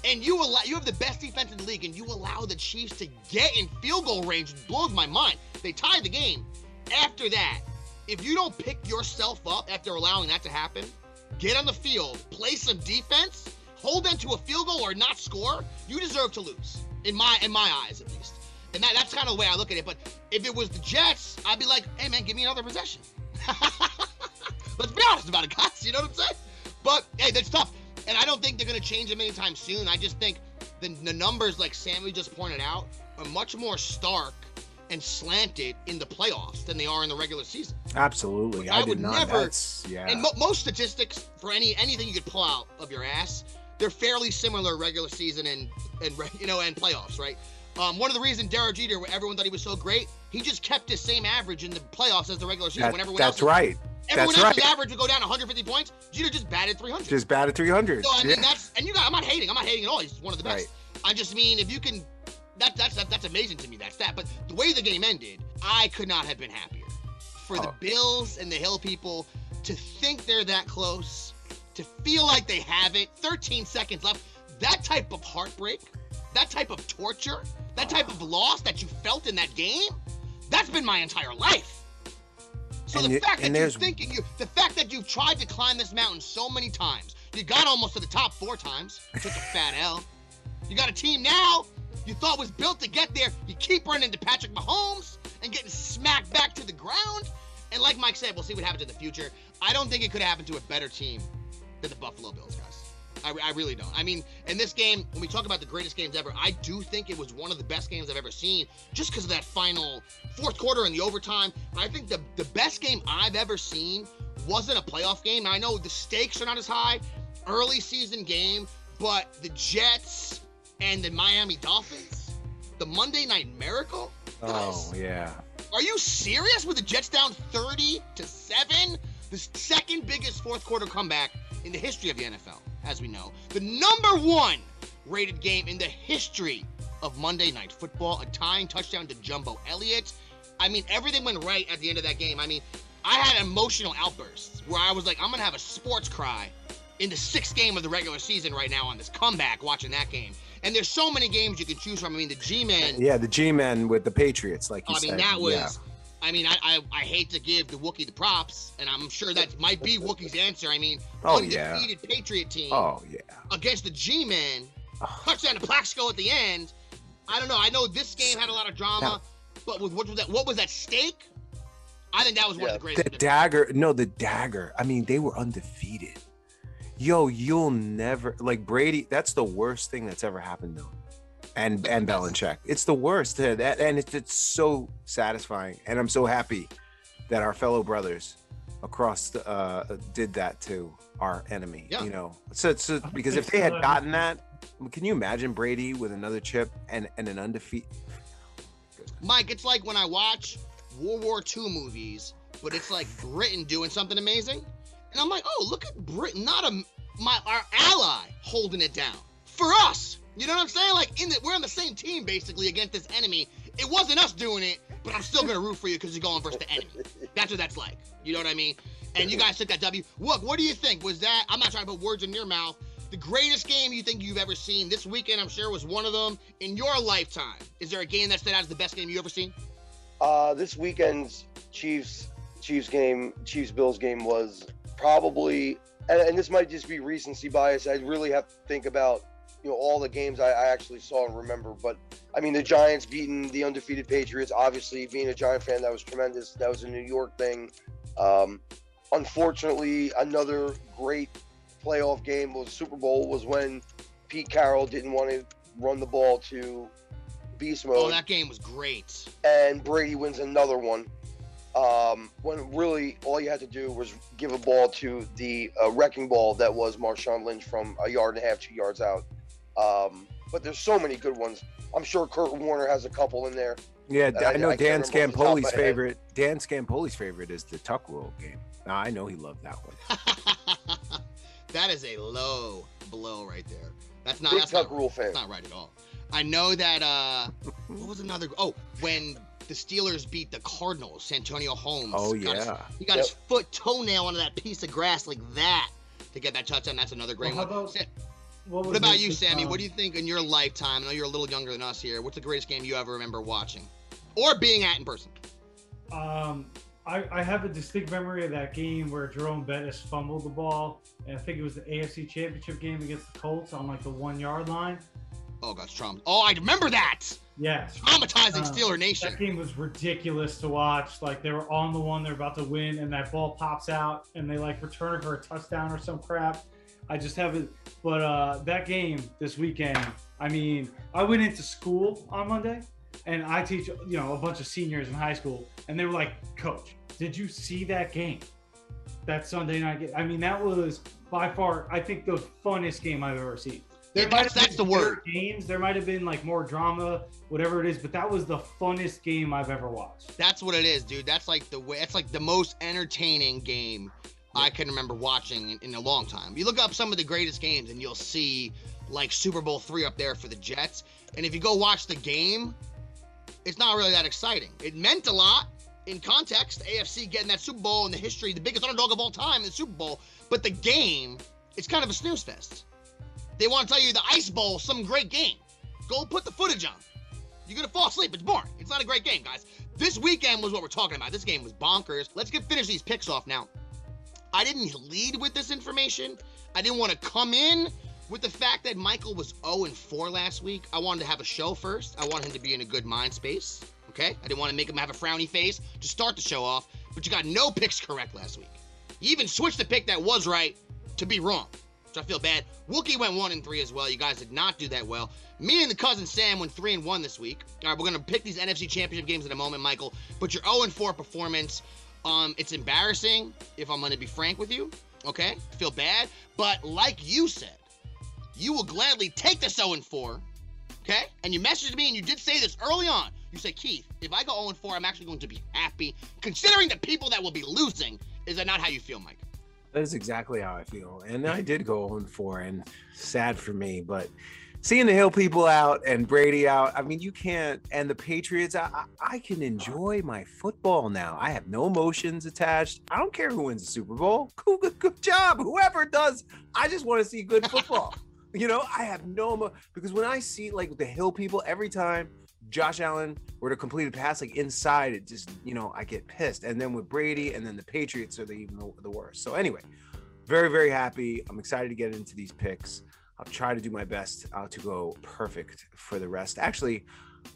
And you allow, you have the best defense in the league, and you allow the Chiefs to get in field goal range. It blows my mind. They tied the game. After that, if you don't pick yourself up after allowing that to happen, get on the field, play some defense, hold them to a field goal or not score, you deserve to lose. In my in my eyes, at least. And that, that's kind of the way I look at it. But if it was the Jets, I'd be like, hey man, give me another possession. Let's be honest about it, guys. You know what I'm saying? But hey, that's tough. And I don't think they're gonna change them anytime soon. I just think the, the numbers, like Sammy just pointed out, are much more stark and slanted in the playoffs than they are in the regular season. absolutely. I I, did would not. never- That's yeah. And mo- most statistics for any anything you could pull out of your ass, they're fairly similar regular season and and re- you know and playoffs, right? Um, one of the reasons Derek Jeter, where everyone thought he was so great, he just kept his same average in the playoffs as the regular season. That- when everyone that's else, right. Everyone That's else's right. average would go down 150 points. Jeter just batted 300. Just batted 300. So I mean Yeah. that's and you got I'm not hating. I'm not hating at all. He's one of the best. I just mean if you can that that's that, that's amazing to me That's that stat. But the way the game ended, I could not have been happier. For the Oh. Bills and the Hill people to think they're that close, to feel like they have it, 13 seconds left, that type of heartbreak, that type of torture, that type of loss that you felt in that game, that's been my entire life. So And the you- fact that you're thinking you, the fact that you've tried to climb this mountain so many times, you got almost to the top four times, took a fat L. You got a team now you thought was built to get there. You keep running into Patrick Mahomes and getting smacked back to the ground. And like Mike said, we'll see what happens in the future. I don't think it could happen to a better team than the Buffalo Bills, guys. I, I really don't. I mean, in this game, when we talk about the greatest games ever, I do think it was one of the best games I've ever seen just because of that final fourth quarter and the overtime. I think the, the best game I've ever seen wasn't a playoff game. I know the stakes are not as high, early season game, but the Jets and the Miami Dolphins, the Monday Night Miracle. Oh yeah. Are you serious? With the Jets down 30 to 7? The second biggest fourth quarter comeback in the history of the NFL, as we know. The number one rated game in the history of Monday Night Football. A tying touchdown to Jumbo Elliott. I mean, everything went right at the end of that game. I mean, I had emotional outbursts where I was like, I'm going to have a sports cry in the sixth game of the regular season right now on this comeback, watching that game. And there's so many games you can choose from. I mean, the G-Men. Yeah, the G-men with the Patriots, like you I mean, said. that was. yeah. I mean, I, I I hate to give the Wookiee the props, and I'm sure that might be Wookiee's answer. I mean, Oh, yeah. undefeated Patriot team Oh yeah. against the G-Men, Oh. touchdown to Plaxico at the end. I don't know. I know this game had a lot of drama, but with what was that? What was at stake? I think that was one of the greatest. The dagger, no, the dagger. I mean, they were undefeated. Yo, you'll never like Brady. That's the worst thing that's ever happened though. And and Belichick. It's the worst. That and it's, it's so satisfying. And I'm so happy that our fellow brothers across the, uh did that to our enemy. Yeah. You know, so so, because if they had gotten that, can you imagine Brady with another chip and and an undefeated? Mike, it's like when I watch World War II movies, but it's like Britain doing something amazing, and I'm like, oh, look at Britain, not a my our ally holding it down for us. You know what I'm saying? Like in the, we're on the same team basically against this enemy. It wasn't us doing it, but I'm still gonna root for you because you're going versus the enemy. That's what that's like. You know what I mean? And you guys took that W. Look, what do you think? Was that? I'm not trying to put words in your mouth. The greatest game you think you've ever seen this weekend, I'm sure, was one of them in your lifetime. Is there a game that stood out as the best game you ever seen? Uh, this weekend's Chiefs Chiefs game, Chiefs Bills game was probably, and, and this might just be recency bias. I really have to think about you know all the games I, I actually saw and remember. But I mean, the Giants beating the undefeated Patriots. Obviously, being a Giant fan, that was tremendous. That was a New York thing. Um, unfortunately, another great playoff game was Super Bowl was when Pete Carroll didn't want to run the ball to beast mode Oh, that game was great. and Brady wins another one. Um, when really all you had to do was give a ball to the uh, wrecking ball that was Marshawn Lynch from a yard and a half, two yards out. Um, but there's so many good ones. I'm sure Kurt Warner has a couple in there. Yeah, I- I, know I Dan can't remember off the top of Scampoli's my head. favorite. Dan Scampoli's favorite is the tuck rule game. Now, I know he loved that one. that is a low blow right there. That's not Big that's Tuck not, Rule fan. that's not right at all. I know that uh what was another oh when the Steelers beat the Cardinals, Santonio Holmes. Oh got his- yeah, he got his foot toenail onto that piece of grass like that to get that touchdown. That's another great Well, how one. about- What, what about you, Sammy? Um, What do you think in your lifetime? I know you're a little younger than us here. What's the greatest game you ever remember watching or being at in person? Um, I, I have a distinct memory of that game where Jerome Bettis fumbled the ball, and I think it was the AFC Championship game against the Colts on like the one yard line. Oh, God, Trump. Oh, I remember that. Yes. Traumatizing Uh, Steeler Nation. That game was ridiculous to watch. Like they were on the one, they're about to win, and that ball pops out, and they like return it for a touchdown or some crap. I just haven't. But uh, that game this weekend, I mean, I went into school on Monday, and I teach you know a bunch of seniors in high school, and they were like, "Coach, did you see that game? That Sunday night game? I mean, that was by far, I think, the funnest game I've ever seen." Yeah, might that's- the word. Games there might have been like more drama, whatever it is, but that was the funnest game I've ever watched. That's what it is, dude. That's like the way. That's like the most entertaining game I can remember watching in, in a long time. You look up some of the greatest games, and you'll see like Super Bowl three up there for the Jets. And if you go watch the game, it's not really that exciting. It meant a lot in context. AFC getting that Super Bowl in the history, the biggest underdog of all time in the Super Bowl. But the game, it's kind of a snooze fest. They want to tell you the Ice Bowl, some great game. Go put the footage on. You're gonna fall asleep. It's boring. It's not a great game, guys. This weekend was what we're talking about. This game was bonkers. Let's get finish these picks off now. I didn't lead with this information. I didn't want to come in with the fact that Michael was 0 and 4 last week. I wanted to have a show first. I wanted him to be in a good mind space. Okay? I didn't want to make him have a frowny face to start the show off. But you got no picks correct last week. You even switched the pick that was right to be wrong. Which I feel bad. Wookie went 1 and 3 as well. You guys did not do that well. Me and the cousin Sam went 3 and 1 this week. All right, we're to pick these NFC championship games in a moment, Michael. But your 0 and 4 performance um, it's embarrassing if I'm gonna be frank with you. Okay, feel bad, but like you said, you will gladly take this 0 and 4. Okay, and you messaged me and you did say this early on. You said, Keith, if I go 0 and 4, I'm actually going to be happy, considering the people that will be losing. Is that not how you feel, Mike? That is exactly how I feel. And I did go on four, and sad for me, but seeing the Hill people out and Brady out. I mean, you can't. And the Patriots. I, I, can enjoy my football now. I have no emotions attached. I don't care who wins the Super Bowl. Good, good, good job, whoever does. I just want to see good football. you know, I have no emo- because when I see like the Hill people every time Josh Allen were to complete a pass like inside, it just you know I get pissed. And then with Brady, and then the Patriots are the even the, the worst. So anyway, very very happy. I'm excited to get into these picks. I'll try to do my best uh, to go perfect for the rest. Actually,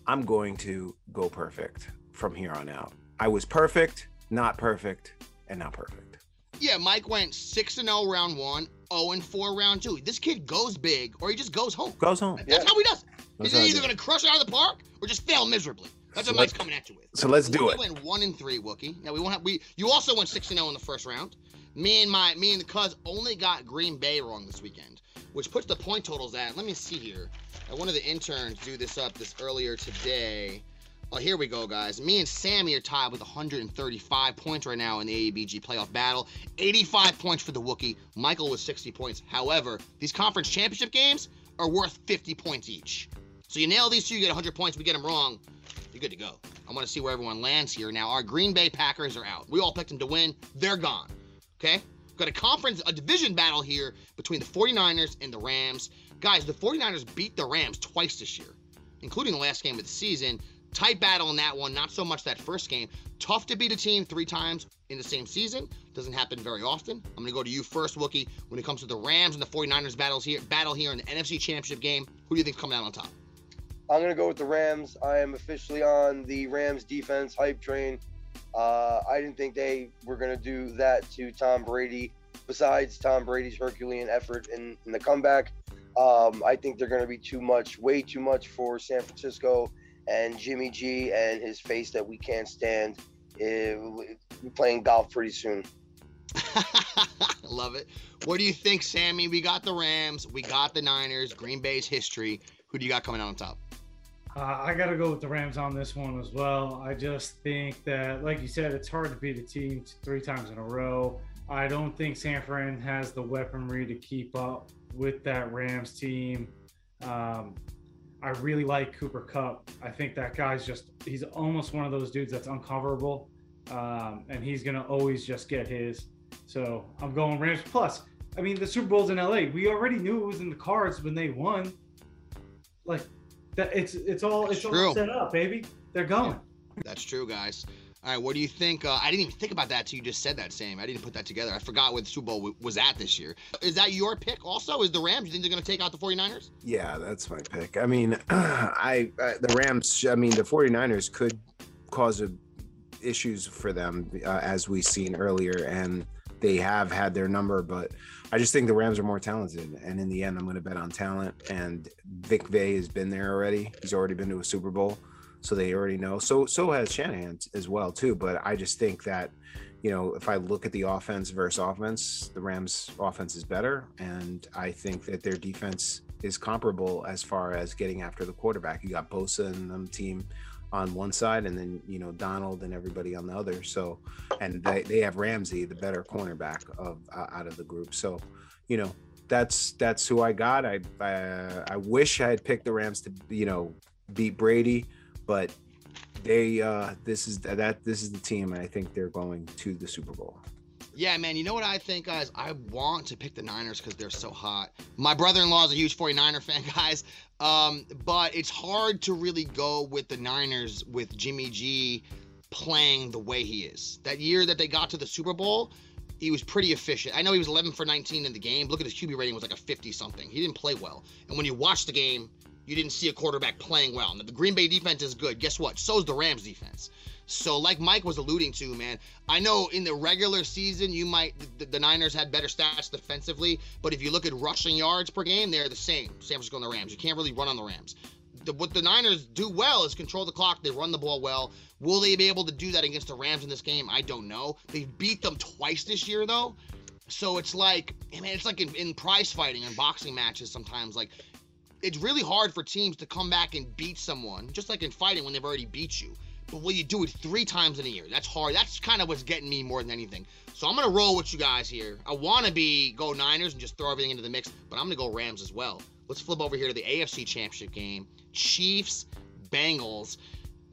I'm going to go perfect from here on out. I was perfect, not perfect, and not perfect. Yeah, Mike went 6 and 0 round 1, 0 and 4 round 2. This kid goes big or he just goes home. Goes home. That's how he does. it. That's He's either going to crush it out of the park or just fail miserably. That's So what Mike's coming at you with. So let's do it. went one and three, Wookie. Now we won't have we. You also went six and zero in the first round. Me and my me and the cuz only got Green Bay wrong this weekend, which puts the point totals at. Let me see here. Uh, one of the interns do this up this earlier today. Oh, here we go, guys. Me and Sammy are tied with 135 points right now in the ABG playoff battle. 85 points for the Wookie. Michael with 60 points. However, these conference championship games are worth 50 points each. So you nail these two, you get 100 points. We get them wrong, you're good to go. I want to see where everyone lands here. Now, our Green Bay Packers are out. We all picked them to win. They're gone. Okay? Got a conference, a division battle here between the 49ers and the Rams. Guys, the 49ers beat the Rams twice this year, including the last game of the season. Tight battle in that one, not so much that first game. Tough to beat a team three times in the same season. Doesn't happen very often. I'm to go to you first, Wookie. When it comes to the Rams and the 49ers battles here, battle here in the NFC Championship game, who do you think's coming out on top? I'm gonna go with the Rams. I am officially on the Rams defense hype train. Uh, I didn't think they were gonna do that to Tom Brady. Besides Tom Brady's Herculean effort in, in the comeback, um, I think they're gonna be too much, way too much for San Francisco and Jimmy G and his face that we can't stand. Playing golf pretty soon. Love it. What do you think, Sammy? We got the Rams, we got the Niners, Green Bay's history. Who do you got coming out on top? Uh, I got to go with the Rams on this one as well. I just think that, like you said, it's hard to beat a team three times in a row. I don't think San Fran has the weaponry to keep up with that Rams team. Um, I really like Cooper Kupp. I think that guy's just, he's almost one of those dudes that's uncoverable. Um, and he's going to always just get his. So I'm going Rams. Plus, I mean, the Super Bowl's in LA. We already knew it was in the cards when they won. Like, that it's it's all it's True. all set up, baby. They're going. That's true, guys. All right, what do you think? Uh, I didn't even think about that till you just said that, Sam. I didn't put that together. I forgot what the Super Bowl w- was at this year. Is that your pick also? Is the Rams? You think they're going to take out the 49ers? Yeah, that's my pick. I mean, I, I the Rams, I mean, the 49ers could cause a, issues for them uh, as we've seen earlier and they have had their number, but I just think the Rams are more talented and in the end I'm going to bet on talent and McVay has been there already. He's already been to a Super Bowl, so they already know. So so has Shanahan as well too, but I just think that you know, if I look at the offense versus offense, the Rams offense is better. And I think that their defense is comparable as far as getting after the quarterback. You got Bosa and them team on one side and then, you know, Donald and everybody on the other. So, and they, they have Ramsey, the better cornerback of uh, out of the group. So, you know, that's, that's who I got. I, I, I wish I had picked the Rams to, you know, beat Brady, but they uh this is that this is the team and i think they're going to the super bowl Yeah, man. You know what I think, guys? I want to pick the Niners because they're so hot. My brother-in-law is a huge 49er fan, guys. Um, but it's hard to really go with the Niners with Jimmy G playing the way he is. That year that they got to the Super Bowl, he was pretty efficient. I know he was 11 for 19 in the game. Look at his QB rating was like a 50 something. He didn't play well. And when you watch the game, you didn't see a quarterback playing well. The Green Bay defense is good. Guess what? So is the Rams defense. So, like Mike was alluding to, man, I know in the regular season, you might, the, the Niners had better stats defensively, but if you look at rushing yards per game, they're the same. San Francisco and the Rams. You can't really run on the Rams. The, what the Niners do well is control the clock. They run the ball well. Will they be able to do that against the Rams in this game? I don't know. They've beat them twice this year, though. So it's like, I mean, it's like in, in prize fighting and boxing matches sometimes. Like, it's really hard for teams to come back and beat someone, just like in fighting when they've already beat you. But will you do it three times in a year? That's hard. That's kind of what's getting me more than anything. So I'm gonna roll with you guys here. I want to be go Niners and just throw everything into the mix, but I'm gonna go Rams as well. Let's flip over here to the AFC Championship game. Chiefs, Bengals.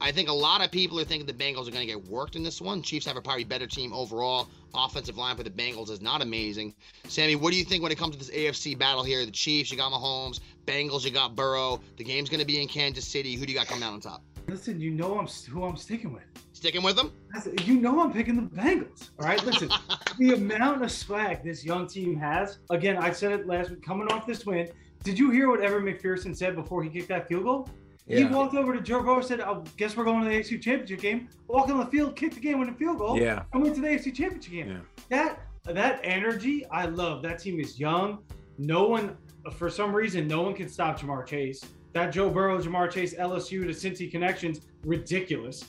I think a lot of people are thinking the Bengals are going to get worked in this one. Chiefs have a probably better team overall. Offensive line for the Bengals is not amazing. Sammy, what do you think when it comes to this AFC battle here? The Chiefs, you got Mahomes. Bengals, you got Burrow. The game's going to be in Kansas City. Who do you got coming out on top? Listen, you know I'm who I'm sticking with. Sticking with them? You know I'm picking the Bengals. All right, listen. the amount of swag this young team has. Again, I said it last week. Coming off this win, did you hear what Evan McPherson said before he kicked that field goal? He walked over to Joe Burrow and said, "I guess we're going to the AFC Championship game." Walked on the field, kicked the game, win the field goal. Yeah. I went to the AFC Championship game. Yeah. That that energy, I love. That team is young. No one, for some reason, no one can stop Ja'Marr Chase. That Joe Burrow, Ja'Marr Chase, LSU to Cincy connections, ridiculous.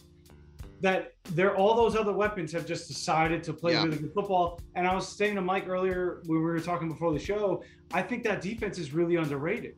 That there, all those other weapons have just decided to play Yeah. really good football. And I was saying to Mike earlier when we were talking before the show, I think that defense is really underrated.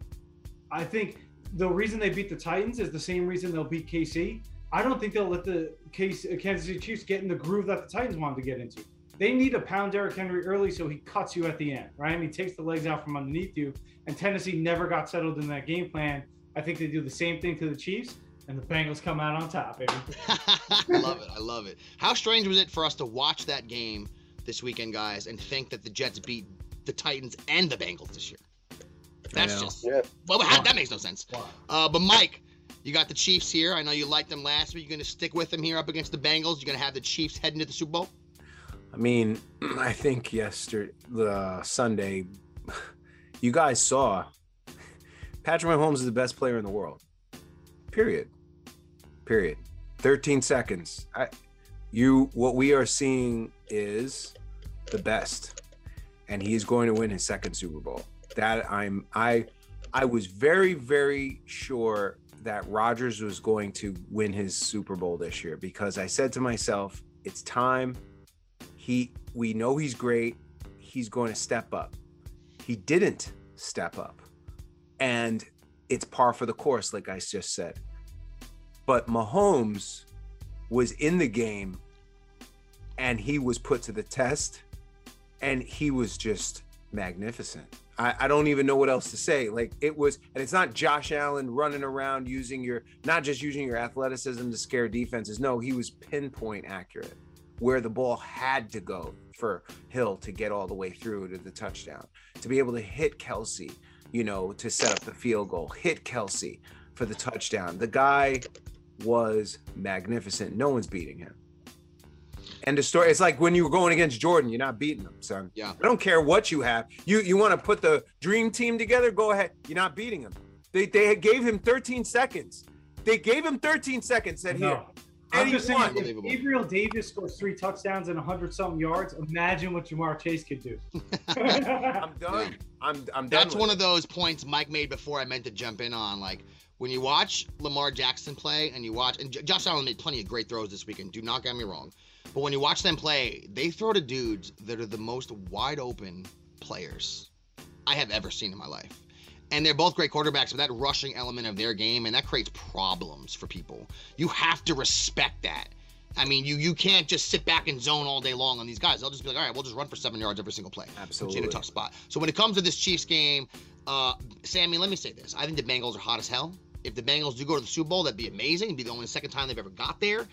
I think the reason they beat the Titans is the same reason they'll beat KC. I don't think they'll let the case Kansas City Chiefs get in the groove that the Titans wanted to get into. They need to pound Derrick Henry early so he cuts you at the end, right? And he takes the legs out from underneath you. And Tennessee never got settled in that game plan. I think they do the same thing to the Chiefs, and the Bengals come out on top. I love it. I love it. How strange was it for us to watch that game this weekend, guys, and think that the Jets beat the Titans and the Bengals this year? That's just Yeah. well, how, that makes no sense. Uh, but Mike, you got the Chiefs here. I know you liked them last week. You're going to stick with them here up against the Bengals. You're going to have the Chiefs heading to the Super Bowl. I mean, I think yesterday, the Sunday, you guys saw Patrick Mahomes is the best player in the world. Period. Period. 13 seconds. I, you, what we are seeing is the best, and he is going to win his second Super Bowl. That I'm, I, I was very, very sure that Rodgers was going to win his Super Bowl this year because I said to myself, it's time he we know he's great he's going to step up he didn't step up and it's par for the course like i just said. But mahomes was in the game and he was put to the test and he was just magnificent. I, I don't even know what else to say. Like it was and it's not josh allen running around using your not just using your athleticism to scare defenses. No he was pinpoint accurate where the ball had to go for Hill to get all the way through to the touchdown, to be able to hit Kelsey, you know, to set up the field goal, hit Kelsey for the touchdown. The guy was magnificent. No one's beating him. And the story, it's like when you were going against Jordan, you're not beating him, son. Yeah. I don't care what you have. You you want to put the dream team together? Go ahead. You're not beating him. They they gave him 13 seconds. They gave him 13 seconds. Said here, No. I'm just saying, if Gabriel Davis scores three touchdowns and 100 something yards, imagine what Ja'Marr Chase could do. I'm done. I'm I'm done. That's with one it. of those points Mike made before I meant to jump in on. Like when you watch Lamar Jackson play and you watch, and Josh Allen made plenty of great throws this weekend. Do not get me wrong, but when you watch them play, they throw to dudes that are the most wide open players I have ever seen in my life. And they're both great quarterbacks, but that rushing element of their game and that creates problems for people. You have to respect that. I mean, you you can't just sit back and zone all day long on these guys. They'll just be like, all right, we'll just run for seven yards every single play. You in a tough spot. So when it comes to this Chiefs game, uh, Sammy, let me say this: I think the Bengals are hot as hell. If the Bengals do go to the Super Bowl, that'd be amazing. It'd be the only second time they've ever got there.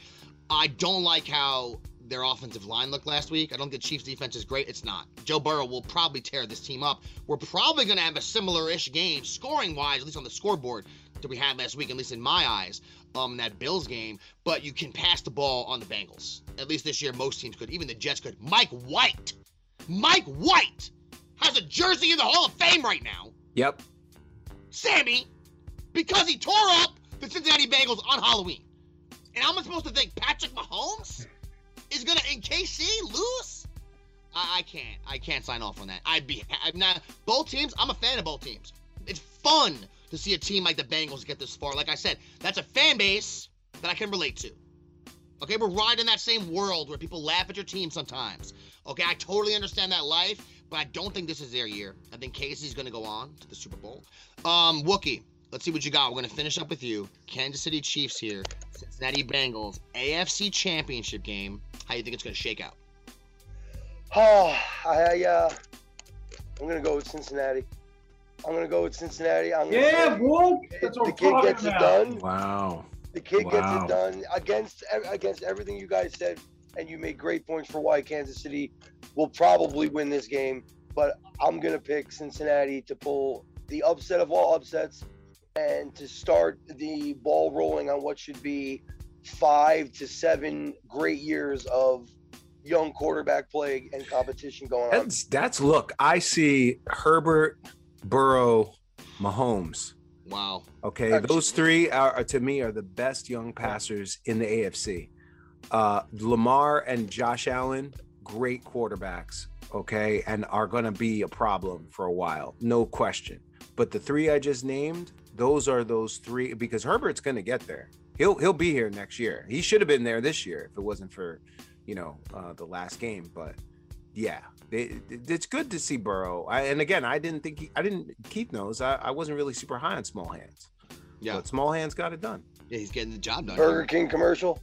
I don't like how their offensive line looked last week. I don't think the Chiefs defense is great. It's not. Joe Burrow will probably tear this team up. We're probably going to have a similar-ish game, scoring-wise, at least on the scoreboard, that we had last week, at least in my eyes, um, that Bills game. But you can pass the ball on the Bengals. At least this year, most teams could. Even the Jets could. Mike White, Mike White has a jersey in the Hall of Fame right now. Yep. Sammy, because he tore up the Cincinnati Bengals on Halloween. And I'm supposed to think Patrick Mahomes is gonna in KC lose? I, I can't. I can't sign off on that. I'd be. I'm not. Both teams. I'm a fan of both teams. It's fun to see a team like the Bengals get this far. Like I said, that's a fan base that I can relate to. Okay, we're riding that same world where people laugh at your team sometimes. Okay, I totally understand that life, but I don't think this is their year. I think KC's going to go on to the Super Bowl. Um, Wookie, let's see what you got. We're going to finish up with you. Kansas City Chiefs here, Cincinnati Bengals, AFC Championship game. How you think it's going to shake out? Oh, I uh, I'm gonna go with Cincinnati. I'm gonna go with Cincinnati. I'm gonna Yeah, say boy. That's the kid talking gets it done. Wow. The kid gets it done against against everything you guys said, and you made great points for why Kansas City will probably win this game. But I'm gonna pick Cincinnati to pull the upset of all upsets and to start the ball rolling on what should be five to seven great years of young quarterback play and competition going on. That's that's look. I see Herbert, Burrow, Mahomes. Wow. Okay, That's- those three are, are to me are the best young passers in the AFC. Uh, Lamar and Josh Allen, great quarterbacks. Okay, and are going to be a problem for a while, no question. But the three I just named, those are those three because Herbert's going to get there. He'll he'll be here next year. He should have been there this year if it wasn't for, you know, uh, the last game. But yeah, it, it- it's good to see Burrow. I, and again, I didn't think he, I didn't. Keith knows I, I wasn't really super high on small hands. Yeah. but small hands got it done. Yeah, he's getting the job done. Burger King commercial.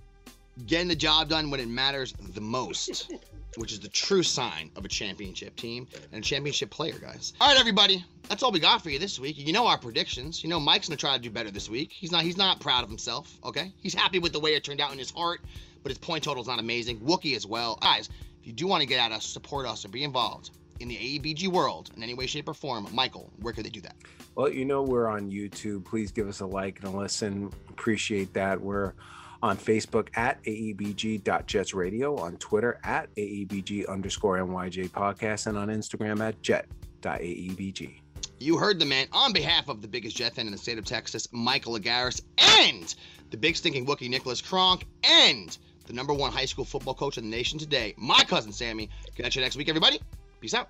Getting the job done when it matters the most, which is the true sign of a championship team and a championship player, guys. All right, everybody. That's all we got for you this week. You know our predictions. You know Mike's gonna try to do better this week. He's not. He's not proud of himself. Okay. He's happy with the way it turned out in his heart, but his point total's not amazing. Wookie as well, guys. If you do want to get at us, support us, and be involved in the AEBG world in any way, shape, or form, Michael, where could they do that? Well, you know we're on YouTube. Please give us a like and a listen. Appreciate that. We're on Facebook at aebg.jetsradio, on Twitter at aebg underscore nyj podcast, and on Instagram at jet.aebg. You heard the man on behalf of the biggest Jet fan in the state of Texas, Michael Agaris, and the big stinking Wookie Nicholas Kronk, and the number one high school football coach in the nation today, my cousin Sammy. Catch you next week, everybody. Peace out.